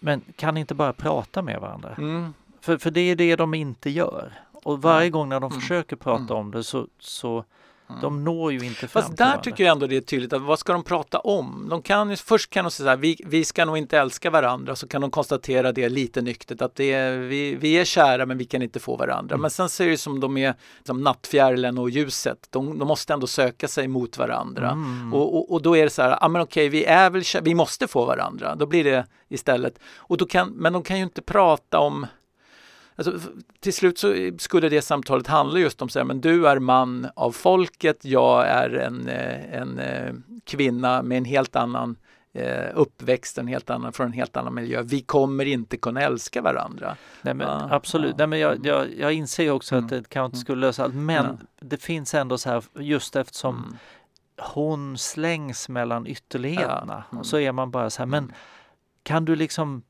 Men kan ni inte bara prata med varandra? Mm. För, för det är det de inte gör. Och varje gång när de mm. försöker prata mm. om det så, så Mm. De når ju inte fram Fast där tycker jag ändå det är tydligt att vad ska de prata om? De kan ju, först kan de säga så här, vi, vi ska nog inte älska varandra, så kan de konstatera det lite nyktert att det är, vi, vi är kära men vi kan inte få varandra. Mm. Men sen ser det som de är som nattfjärilen och ljuset, de, de, måste ändå söka sig mot varandra. Mm. Och, och, och, då är det så här, ja men okej, vi är väl vi måste få varandra. Då blir det istället, och då kan, men de kan ju inte prata om Alltså, till slut så skulle det samtalet handla just om så här, men du är man av folket, jag är en, eh, en eh, kvinna med en helt annan eh, uppväxt, en helt annan, från en helt annan miljö. Vi kommer inte kunna älska varandra. Nej, men, ja, absolut, ja. Nej, men jag, jag, jag inser också mm. att det kanske inte mm. skulle lösa allt, men ja. det finns ändå så här, just eftersom mm. hon slängs mellan ytterligheterna, och så är man bara så här, men mm. kan du liksom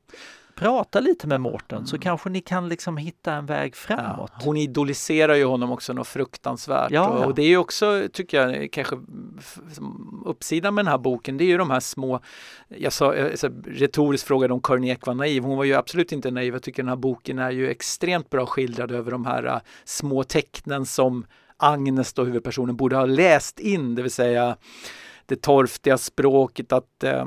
prata lite med Mårten mm. så kanske ni kan liksom hitta en väg framåt. Ja, hon idoliserar ju honom också något fruktansvärt. Ja, och, och det är ju också, tycker jag, kanske uppsidan med den här boken, det är ju de här små, jag sa, jag retoriskt frågade om Karin Ek var naiv, hon var ju absolut inte naiv, jag tycker den här boken är ju extremt bra skildrad över de här uh, små tecknen som Agnes då, huvudpersonen, borde ha läst in, det vill säga det torftiga språket, att uh,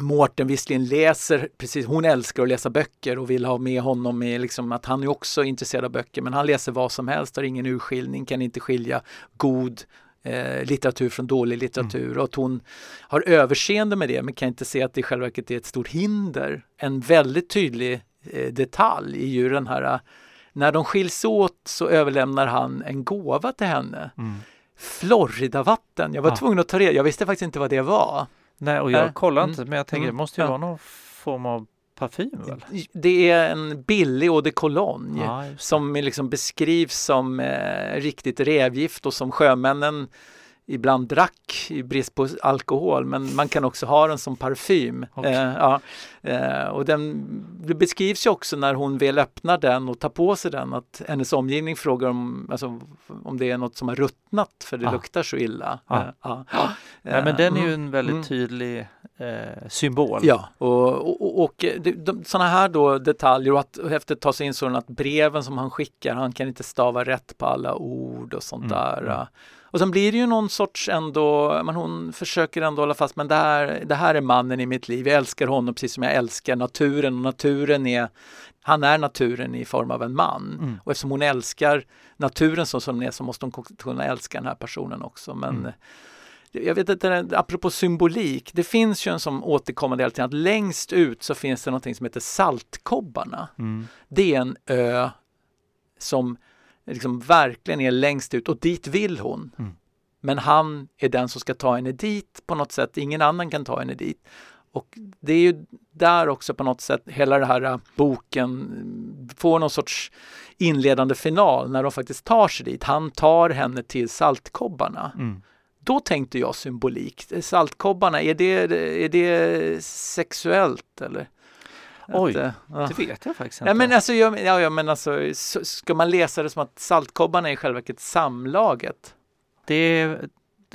Mårten visserligen läser, precis, hon älskar att läsa böcker och vill ha med honom med liksom att han är också intresserad av böcker men han läser vad som helst, har ingen urskiljning, kan inte skilja god eh, litteratur från dålig litteratur mm. och att hon har överseende med det men kan inte se att det i själva verket är ett stort hinder. En väldigt tydlig eh, detalj är ju den här när de skiljs åt så överlämnar han en gåva till henne. Mm. Floridavatten, jag var ja. tvungen att ta reda, jag visste faktiskt inte vad det var. Nej, och jag kollar inte, mm. men jag tänker mm. det måste ju ja. vara någon form av parfym väl? Det är en billig eau de cologne ja, som liksom beskrivs som eh, riktigt rävgift och som sjömännen ibland drack i brist på alkohol men man kan också ha den som parfym. Okay. Eh, ja. eh, och den, det beskrivs ju också när hon väl öppnar den och tar på sig den att hennes omgivning frågar om, alltså, om det är något som har ruttnat för det ah. luktar så illa. Ah. Eh, ja. ja. men den är ju en mm. väldigt mm. tydlig eh, symbol. Ja, och, och, och sådana här då detaljer och att efter att ta sig in så att breven som han skickar, han kan inte stava rätt på alla ord och sånt mm. där. Och sen blir det ju någon sorts ändå, men hon försöker ändå hålla fast, men det här, det här är mannen i mitt liv. Jag älskar honom precis som jag älskar naturen och naturen är, han är naturen i form av en man. Mm. Och eftersom hon älskar naturen så som den är så måste hon kunna älska den här personen också. Men mm. Jag vet inte, apropå symbolik, det finns ju en som återkommande hela tiden att längst ut så finns det någonting som heter Saltkobbarna. Mm. Det är en ö som liksom verkligen är längst ut och dit vill hon. Mm. Men han är den som ska ta henne dit på något sätt. Ingen annan kan ta henne dit. Och det är ju där också på något sätt hela den här äh, boken får någon sorts inledande final när de faktiskt tar sig dit. Han tar henne till Saltkobbarna. Mm. då tänkte jag symbolik. Saltkobbarna, är det, är det sexuellt eller? Oj, Att, eh, ja. det vet jag faktiskt inte. Ja men alltså, jag, ja, ja, men alltså så, ska man läsa det som att Saltkobbarna är i själva verket samlaget? det,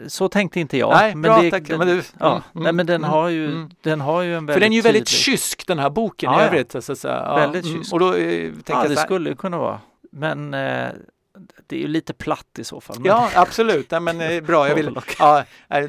så tänkte inte jag. Nej, men bra, det, tack. Den, Men du- ja, mm, nej, men den mm, har ju, mm. den har ju en väldigt För den är ju väldigt tydlig- kysk den här boken Ja, i övrigt. Alltså, så, ja, Väldigt mm, kysk. Och då eh, tänker Ja, det så skulle kunna vara. Men eh, det är ju lite platt i så fall. Men Ja, absolut. Nej, men eh, bra. Jag vill, ja,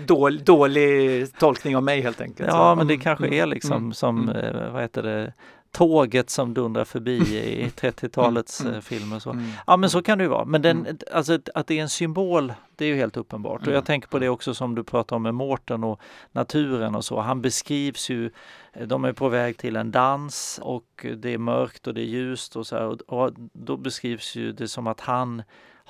dålig, dålig tolkning av mig helt enkelt. Ja, Så, men det mm, kanske mm, är liksom mm, som, mm. eh, vad heter det, tåget som dundrar förbi i 30-talets Mm, mm. eh, filmer. Så. mm. Ja men så kan det ju vara. Men den, Mm. alltså, att det är en symbol, det är ju helt uppenbart. Och Mm. jag tänker på det också som du pratar om med Mårten och naturen och så. Han beskrivs ju, eh, de är på väg till en dans och det är mörkt och det är ljust och så här. Och, och då beskrivs ju det som att han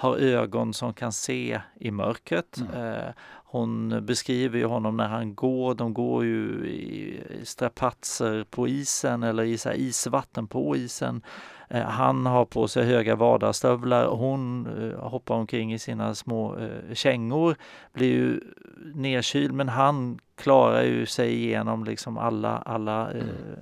har ögon som kan se i mörkret. Mm. Eh, hon beskriver ju honom när han går, de går ju i strapatser på isen eller i så isvatten på isen. Eh, han har på sig höga vadarstövlar och hon eh, hoppar omkring i sina små kängor. Blir ju nedkyld men han klarar ju sig igenom liksom alla, alla eh,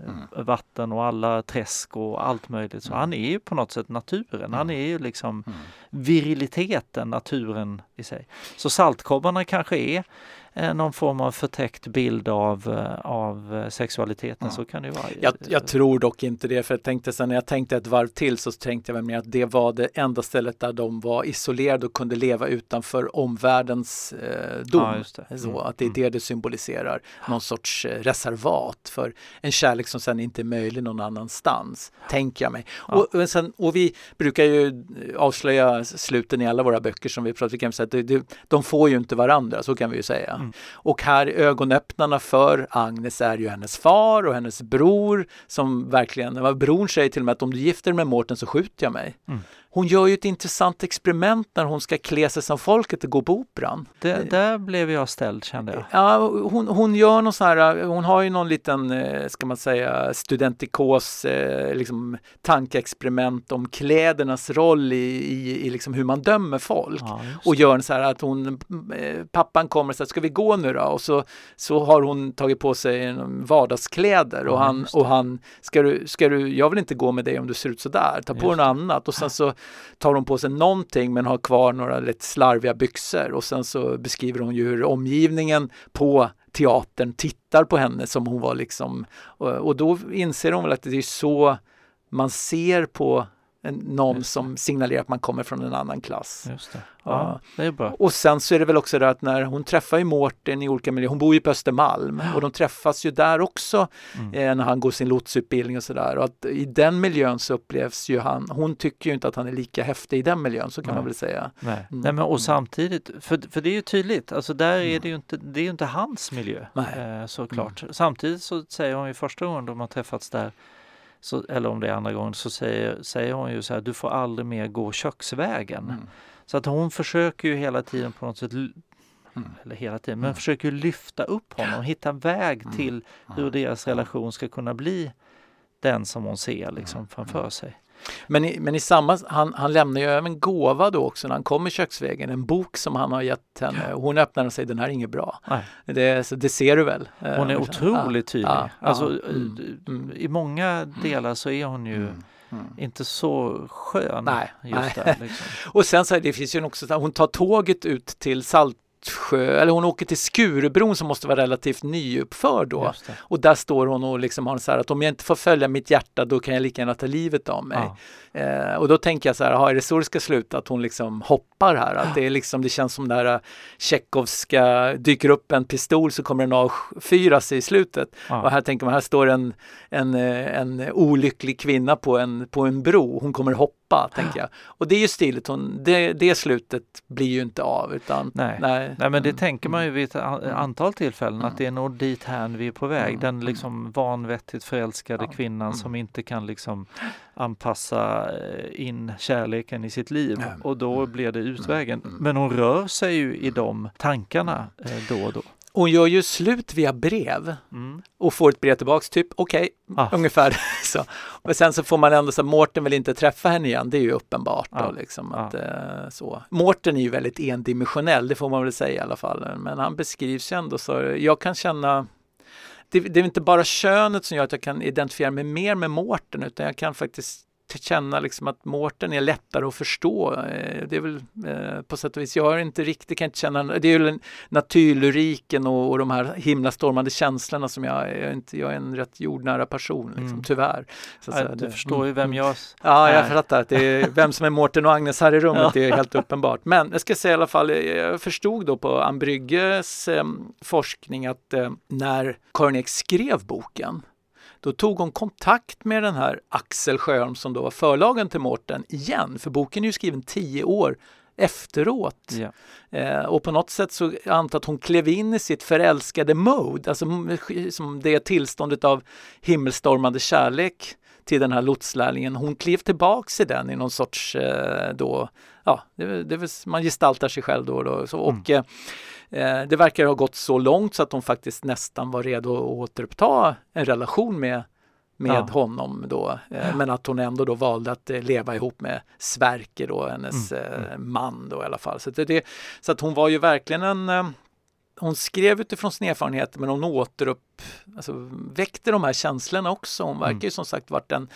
mm. vatten och alla träsk och allt möjligt. Så Mm. han är ju på något sätt naturen. Han är ju liksom Mm. viriliteten, naturen i sig. Så saltkobbarna kanske är eh, någon form av förtäckt bild av, eh, av sexualiteten. Ja. Så kan det ju vara. Jag, jag tror dock inte det, för jag tänkte sen när jag tänkte ett varv till så tänkte jag att det var det enda stället där de var isolerade och kunde leva utanför omvärldens eh, dom. Ja. Så Mm. att det är det det symboliserar, någon sorts eh, reservat för en kärlek som sen inte är möjlig någon annanstans, tänker jag mig. Ja. Och, sen, och vi brukar ju eh, avslöja sluten i alla våra böcker som vi pratar att det, det, de får ju inte varandra, så kan vi ju säga. Mm. Och här ögonöppnarna för Agnes är ju hennes far och hennes bror som verkligen, bror säger till och med att om du gifter dig med Mårten så skjuter jag mig. Mm. Hon gör ju ett intressant experiment när hon ska klä sig som folket och gå på operan. Det, där blev jag ställd kände jag. Ja, hon, hon gör någon sån här, hon har ju någon liten, eh, ska man säga, studentikos eh, liksom, tankeexperiment om klädernas roll i, i, i liksom hur man dömer folk. Ja, Och gör en så här att hon, eh, pappan kommer och säger, ska vi gå nu då? Och så, så har hon tagit på sig en vardagskläder och Ja, han, och han ska, du, ska du, jag vill inte gå med dig om du ser ut så där, ta på dig något annat. Och sen så tar hon på sig någonting men har kvar några lite slarviga byxor. Och sen så beskriver hon ju hur omgivningen på teatern tittar på henne som hon var liksom. Och, och då inser hon väl att det är så man ser på någon som signalerar att man kommer från en annan klass. Just det. Ja. Ja, det. Och sen så är det väl också det att när hon träffar ju Mårten i olika miljöer, hon bor ju på Östermalm och de träffas ju där också Mm. eh, när han går sin lotsutbildning och sådär. Och att i den miljön så upplevs ju han, hon tycker ju inte att han är lika häftig i den miljön, så kan Nej. man väl säga. Nej. Mm. Nej, men Mm. och samtidigt, för, för det är ju tydligt, alltså där är Mm. det ju inte, det är ju inte hans miljö. Mm. eh, såklart. Samtidigt så säger hon ju första gången de har träffats där, så, eller om det är andra gången, så säger, säger hon ju så här, du får aldrig mer gå köksvägen. Mm. Så att hon försöker ju hela tiden på något sätt, Mm. eller hela tiden, men Mm. försöker ju lyfta upp honom, hitta en väg Mm. till hur deras relation ska kunna bli den som hon ser liksom framför sig. Men, i, men i samma, han, han lämnar ju över en gåva då också när han kommer köksvägen, en bok som han har gett henne och hon öppnar och säger den här är inget bra. Det, så det ser du väl? Eh, Hon är Ja, otroligt tydlig. ja, ja, alltså, mm, eh, mm. I många delar så är hon ju Mm, mm. inte så skön Nej, just nej. där. Liksom. Och sen så är det finns ju också, så här, hon tar tåget ut till Saltsjö, eller hon åker till Skurubron som måste vara relativt nyuppförd då. Det. Och där står hon och liksom har så här att om jag inte får följa mitt hjärta då kan jag lika gärna ta livet av mig. Ja. Eh, och då tänker jag så här, aha, är det så det ska sluta? Att hon liksom hoppar här? Att det, är liksom, det känns som där uh, Tjechovska, dyker upp en pistol så kommer den avfyras i slutet. Ja. Och här tänker man, här står en, en, eh, en olycklig kvinna på en, på en bro, hon kommer hoppa, tänker jag. Och det är ju stiligt, hon, det, det slutet blir ju inte av utan Nej. nej, Nej men det Mm, tänker man ju mm, vid ett Mm. antal tillfällen att det är nog dit här vi är på väg. Den liksom vanvettigt förälskade kvinnan som inte kan liksom anpassa eh, in kärleken i sitt liv. Och då blir det utvägen. Men hon rör sig ju i de tankarna eh, då och då. Hon gör ju slut via brev Mm. och får ett brev tillbaks, typ okej, Ah. ungefär så. Men sen så får man ändå så Mårten vill inte träffa henne igen, det är ju uppenbart. Då, Ja. liksom, att, eh, så. Mårten är ju väldigt endimensionell, det får man väl säga i alla fall. Men han beskrivs ju ändå så, jag kan känna det, det är inte bara könet som gör att jag kan identifiera mig mer med Mårten utan jag kan faktiskt känna liksom att Mårten är lättare att förstå. Eh, Det är väl eh, på sätt och vis, jag har inte riktigt, kan inte känna, det är väl naturlyriken och, och de här himlastormande känslorna som jag, jag, är, inte, jag är en rätt jordnära person liksom, Mm. tyvärr. Så Ja, du Det- förstår ju mm, vem mm. jag Ja, jag är. fattar. att Det är, vem som är Mårten och Agnes här i rummet Ja. är helt uppenbart. Men jag ska säga i alla fall, jag förstod då på Ann Brygges eh, forskning att eh, när Ek skrev boken då tog hon kontakt med den här Axel Sjöholm som då var förlagen till Mårten igen, för boken är ju skriven tio år efteråt. Ja. Eh, och på något sätt så antar att hon klev in i sitt förälskade mode, alltså som det tillståndet av himmelstormande kärlek till den här lotslärlingen. Hon klev tillbaks i den i någon sorts eh, då, ja, det, det, man gestaltar sig själv då och då. Så, och eh, eh, det verkar ha gått så långt så att hon faktiskt nästan var redo att återuppta en relation med med Ja. honom då, eh, men att hon ändå då valde att leva ihop med Sverker då, hennes Mm, man då i alla fall. Så, det, så att hon var ju verkligen en hon skrev utifrån sin erfarenhet men hon återupp, alltså, väckte de här känslorna också. Hon verkar Mm. ju som sagt varit en,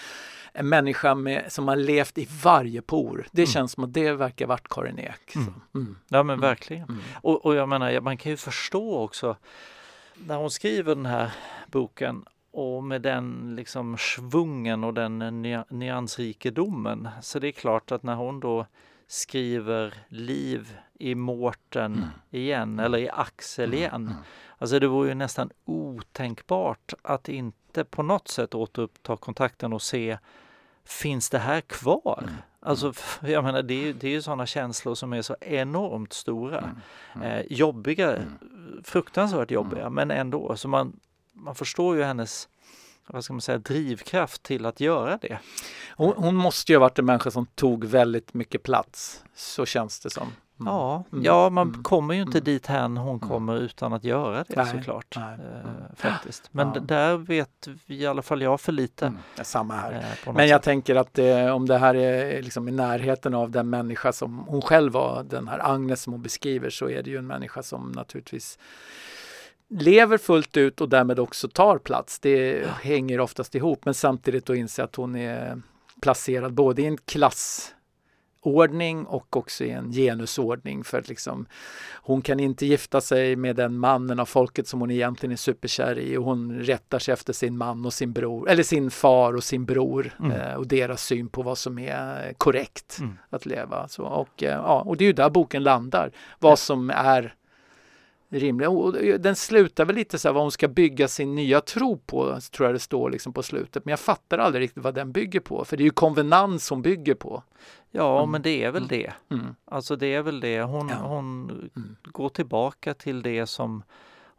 en människa med, som har levt i varje por. Det Mm. känns som att det verkar varit Karin Ek. Mm. Så, mm, Ja men Mm. verkligen. mm. Och, och jag menar, man kan ju förstå också när hon skriver den här boken och med den liksom svungen och den nya- nyansrikedomen. Så det är klart att när hon då skriver liv i Mårten Mm. igen eller i Axel Mm, igen. mm. Alltså det vore ju nästan otänkbart att inte på något sätt återuppta kontakten och se Finns det här kvar? Mm. Alltså f- jag menar det är det är ju sådana känslor som är så enormt stora. Mm. Mm. Eh, jobbiga, Mm. fruktansvärt jobbiga men ändå. Så man, man förstår ju hennes vad ska man säga, drivkraft till att göra det. Hon, hon måste ju ha varit en människa som tog väldigt mycket plats. Så känns det som. Mm. Ja, Mm. ja man Mm. kommer ju inte Mm. dit hän hon kommer utan att göra det Nej, såklart. nej. Eh, Mm. faktiskt. Men Ja. där vet vi, i alla fall jag för lite. Mm. Samma här. eh, Men jag sätt. tänker att eh, om det här är liksom i närheten av den människa som hon själv var, den här Agnes som hon beskriver, så är det ju en människa som naturligtvis lever fullt ut och därmed också tar plats. Det hänger oftast ihop, men samtidigt då inse att hon är placerad både i en klassordning och också i en genusordning för att liksom hon kan inte gifta sig med den mannen av folket som hon egentligen är superkär i och hon rättar sig efter sin man och sin bror, eller sin far och sin bror Mm. eh, och deras syn på vad som är korrekt Mm. att leva. Så, och, eh, ja, och det är ju där boken landar, vad som är rimligt. Och den slutar väl lite så här vad hon ska bygga sin nya tro på, tror jag det står liksom på slutet. Men jag fattar aldrig riktigt vad den bygger på, för det är ju konvenans hon bygger på. Ja, Mm. men det är väl Mm. det. Mm. Alltså det är väl det. Hon, Ja. hon Mm. går tillbaka till det som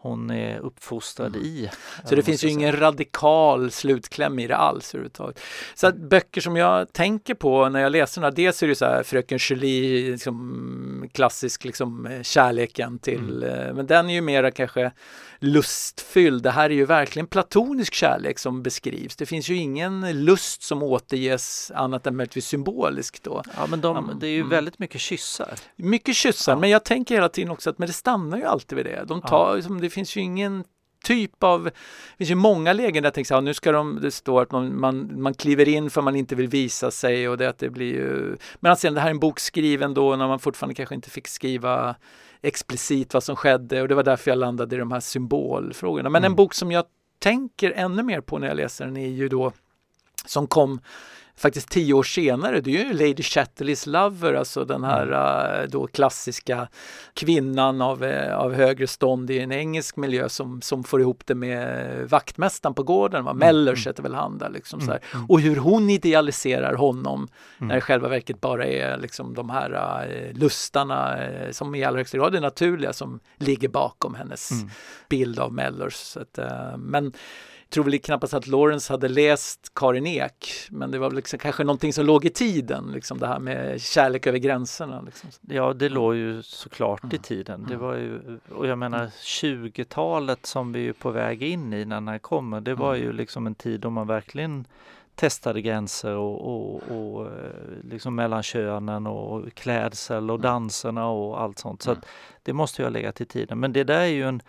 hon är uppfostrad Mm. i. Så det finns ju ingen radikal slutkläm i det alls överhuvudtaget. Så att böcker som jag tänker på när jag läser den här, dels är det så här Fröken Julie, liksom, klassisk liksom, eh, kärleken till, eh, men den är ju mera kanske lustfylld. Det här är ju verkligen platonisk kärlek som beskrivs. Det finns ju ingen lust som återges annat än möjligtvis symboliskt då. Ja, men de, Mm. det är ju Mm. väldigt mycket kyssar. Mycket kyssar, Ja. men jag tänker hela tiden också att men det stannar ju alltid vid det. De tar, liksom, det finns ju ingen typ av, det finns ju många lägen där jag tänker så här, nu ska de, det står att man, man, man kliver in för man inte vill visa sig och det att det blir ju, men alltså det här är en bok skriven då när man fortfarande kanske inte fick skriva explicit vad som skedde och det var därför jag landade i de här symbolfrågorna. Men en Mm. bok som jag tänker ännu mer på när jag läser den är ju då som kom faktiskt tio år senare, det är ju Lady Chatterleys Lover, alltså den här eh, då klassiska kvinnan av, eh, av högre stånd i en engelsk miljö som, som får ihop det med vaktmästaren på gården, va? Mellers heter väl han där liksom så här. Mm. Och hur hon idealiserar honom Mm. när det själva verket bara är liksom de här eh, lustarna eh, som i allra högsta grad är naturliga som ligger bakom hennes Mm. bild av Mellors. Så att, eh, men tror väl knappast att Lawrence hade läst Karin Ek, men det var väl liksom kanske någonting som låg i tiden, liksom det här med kärlek över gränserna. Liksom. Ja, det låg ju såklart i Mm. tiden. Det Mm. var ju, och jag menar 20-talet som vi är på väg in i när den här kommer, det var Mm. ju liksom en tid då man verkligen testade gränser och, och, och eh, liksom mellan könen och klädsel och danserna och allt sånt. Så Mm. det måste ju ha legat i tiden. Men det där är ju en,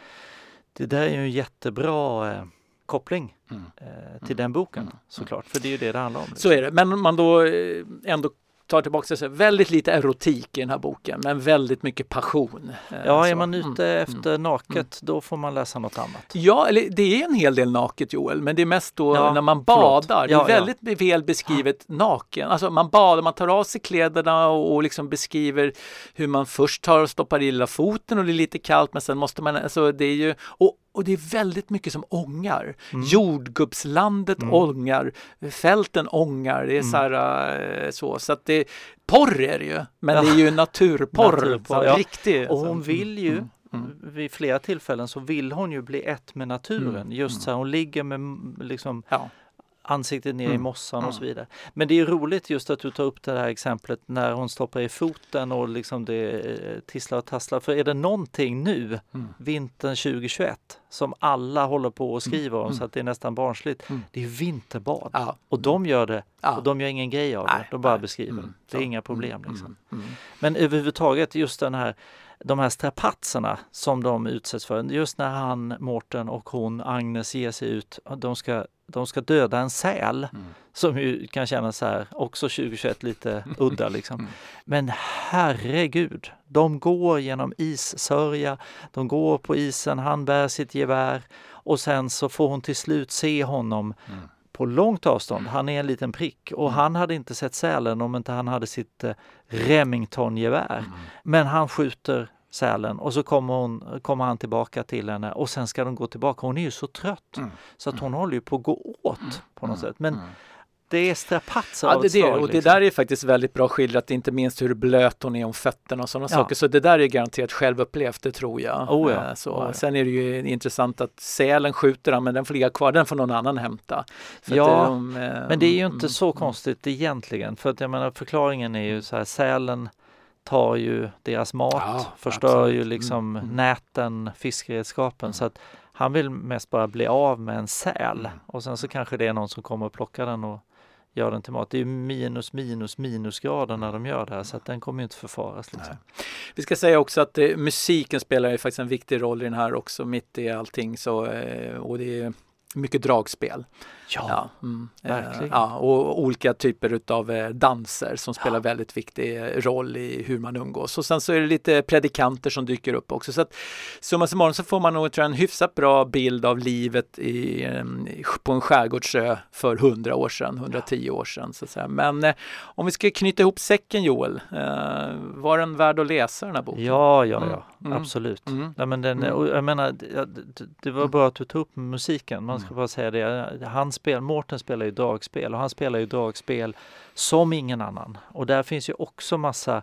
det där är ju en jättebra eh, koppling Mm. eh, till den boken Mm. såklart. För det är ju det det handlar om. Så är det, men om man då eh, ändå tar tillbaka här, väldigt lite erotik i den här boken, men väldigt mycket passion. eh, Ja, så. är man Mm. ute efter naket då får man läsa något annat. Ja, eller det är en hel del naket Joel, men det är mest då Ja, när man förlåt. badar. Ja, det är väldigt väl beskrivet naken. Alltså man badar, man tar av sig kläderna och, och liksom beskriver hur man först tar och stoppar i lilla foten och det är lite kallt men sen måste man, alltså det är ju, och, och det är väldigt mycket som ångar. Mm. Jordgubbslandet Mm. ångar, fälten ångar, det är Mm. så här eh, så. Så att det, porr är det ju, men det är ju naturporr. Naturporr, ja. Riktig. Och alltså. hon vill ju, Mm, mm. vid flera tillfällen så vill hon ju bli ett med naturen. Mm, Just mm. så här, hon ligger med liksom Ja. Ansiktet ner i Mm, mossan mm. och så vidare. Men det är roligt just att du tar upp det här exemplet när hon stoppar i foten och liksom det eh, tisslar och tasslar. För är det någonting nu, Mm. vintern 2021, som alla håller på och skriver om Mm. så att det är nästan barnsligt. Mm. Det är vinterbad. Ja. Och de gör det och de gör ingen grej av det. De bara beskriver. Mm, Det är inga problem Mm, liksom. mm, mm. Men överhuvudtaget just den här de här strapatserna som de utsätts för. Just när han, Mårten och hon, Agnes, ger sig ut. De ska, de ska döda en säl Mm. som ju kan kännas så här, också 2021 lite udda liksom. Mm. Men herregud, de går genom issörja, de går på isen, han bär sitt gevär och sen så får hon till slut se honom Mm. på långt avstånd. Han är en liten prick och han hade inte sett sälen om inte han hade sitt eh, Remington-gevär. Mm. Men han skjuter sälen och så kommer, hon, kommer han tillbaka till henne och sen ska de gå tillbaka. Hon är ju så trött Mm. så att hon håller ju på att gå åt på något Mm. sätt. Men Mm. det är strapatser Ja, av det, ett det, slag. och det liksom. där är faktiskt väldigt bra skildrat, inte minst hur blöt hon är om fötterna och sådana Ja. saker. Så det där är garanterat självupplevt, det tror jag. Oh ja, Eh, Så. oh ja. Sen är det ju intressant att sälen skjuter han, men den får ligga kvar, den får någon annan hämta. Att Ja, det- de, eh, Men det är ju mm, inte så konstigt egentligen. För att jag menar förklaringen är ju så här, sälen tar ju deras mat, Ja, förstör absolut. ju Mm, liksom mm. näten, fiskeredskapen. Mm. Så att han vill mest bara bli av med en säl. Mm. Och sen så kanske det är någon som kommer och plockar den och gör den till mat. Det är minus, minus, minusgrader när de gör det här så att den kommer ju inte förfaras. Liksom. Vi ska säga också att eh, musiken spelar ju faktiskt en viktig roll i den här också, mitt i allting. Så, eh, och det är mycket dragspel. Ja, Ja, mm. Eh, verkligen. Ja, och olika typer utav eh, danser som spelar väldigt viktig eh, roll i hur man umgås. Och sen så är det lite predikanter som dyker upp också. Så att summa summarum så får man nog tror jag, en hyfsat bra bild av livet i, på en skärgårdsö för 100 år sedan, 110 år sedan. Så att säga. Men eh, om vi ska knyta ihop säcken Joel, eh, var den värd att läsa den här boken? ja, ja, Mm, ja. mm, absolut. Mm. Nej, men den, Mm. jag menar, det- ja, var bra att du tog upp musiken. Man ska Mm. bara säga det. Han spel, Mårten spelar ju dragspel och han spelar ju dragspel som ingen annan. Och där finns ju också massa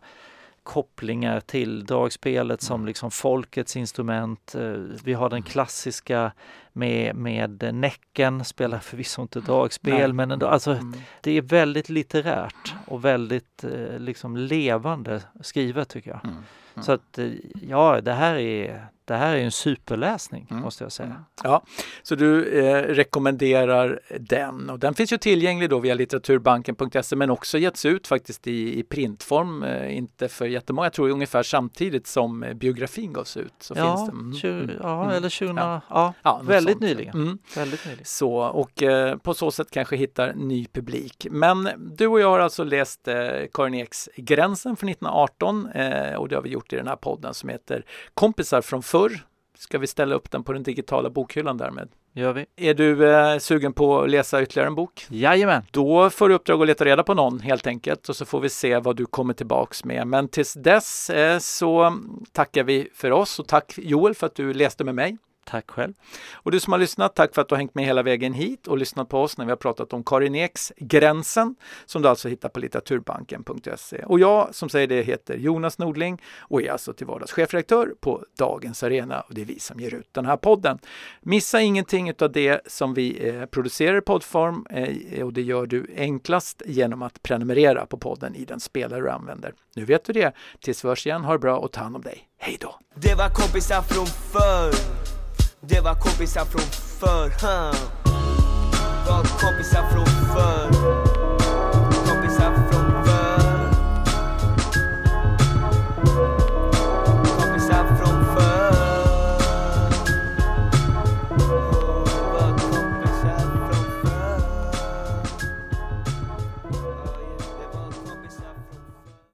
kopplingar till dragspelet som liksom folkets instrument. Eh, Vi har den klassiska med, med Näcken, spelar förvisso inte dragspel Nej. men ändå, alltså Mm. det är väldigt litterärt och väldigt eh, liksom levande skrivet tycker jag. Mm. Mm. Så att eh, ja, det här är, det här är en superläsning Mm. måste jag säga. Ja, så du eh, rekommenderar den och den finns ju tillgänglig då via litteraturbanken.se men också getts ut faktiskt i, i printform, eh, inte för jättemånga, jag tror ungefär samtidigt som eh, biografin gavs ut. Så ja, finns det. Mm, tju- mm, ja mm. eller 20, Ja. ja, Ja, väldigt nyligen. Mm. väldigt nyligen. Så, och eh, på så sätt kanske hittar ny publik. Men du och jag har alltså läst eh, Karin Eks Gränsen från 1918 eh, och det har vi gjort i den här podden som heter Kompisar från förr. Ska vi ställa upp den på den digitala bokhyllan därmed? Gör vi. Är du eh, sugen på att läsa ytterligare en bok? Jajamän! Då får du uppdrag att leta reda på någon helt enkelt och så får vi se vad du kommer tillbaks med. Men tills dess eh, så tackar vi för oss och tack Joel för att du läste med mig. Tack själv. Och du som har lyssnat, tack för att du har hängt med hela vägen hit och lyssnat på oss när vi har pratat om Karin Eks Gränsen som du alltså hittar på litteraturbanken.se. Och jag som säger det heter Jonas Nordling och är alltså till vardags chefredaktör på Dagens Arena och det är vi som ger ut den här podden. Missa ingenting av det som vi eh, producerar i poddform eh, och det gör du enklast genom att prenumerera på podden i den spelare du använder. Nu vet du det. Tills vi hörs igen, ha det bra och ta hand om dig. Hej då! Det var kompisar från förr det var kompisar från förr huh? Var kompisar från förr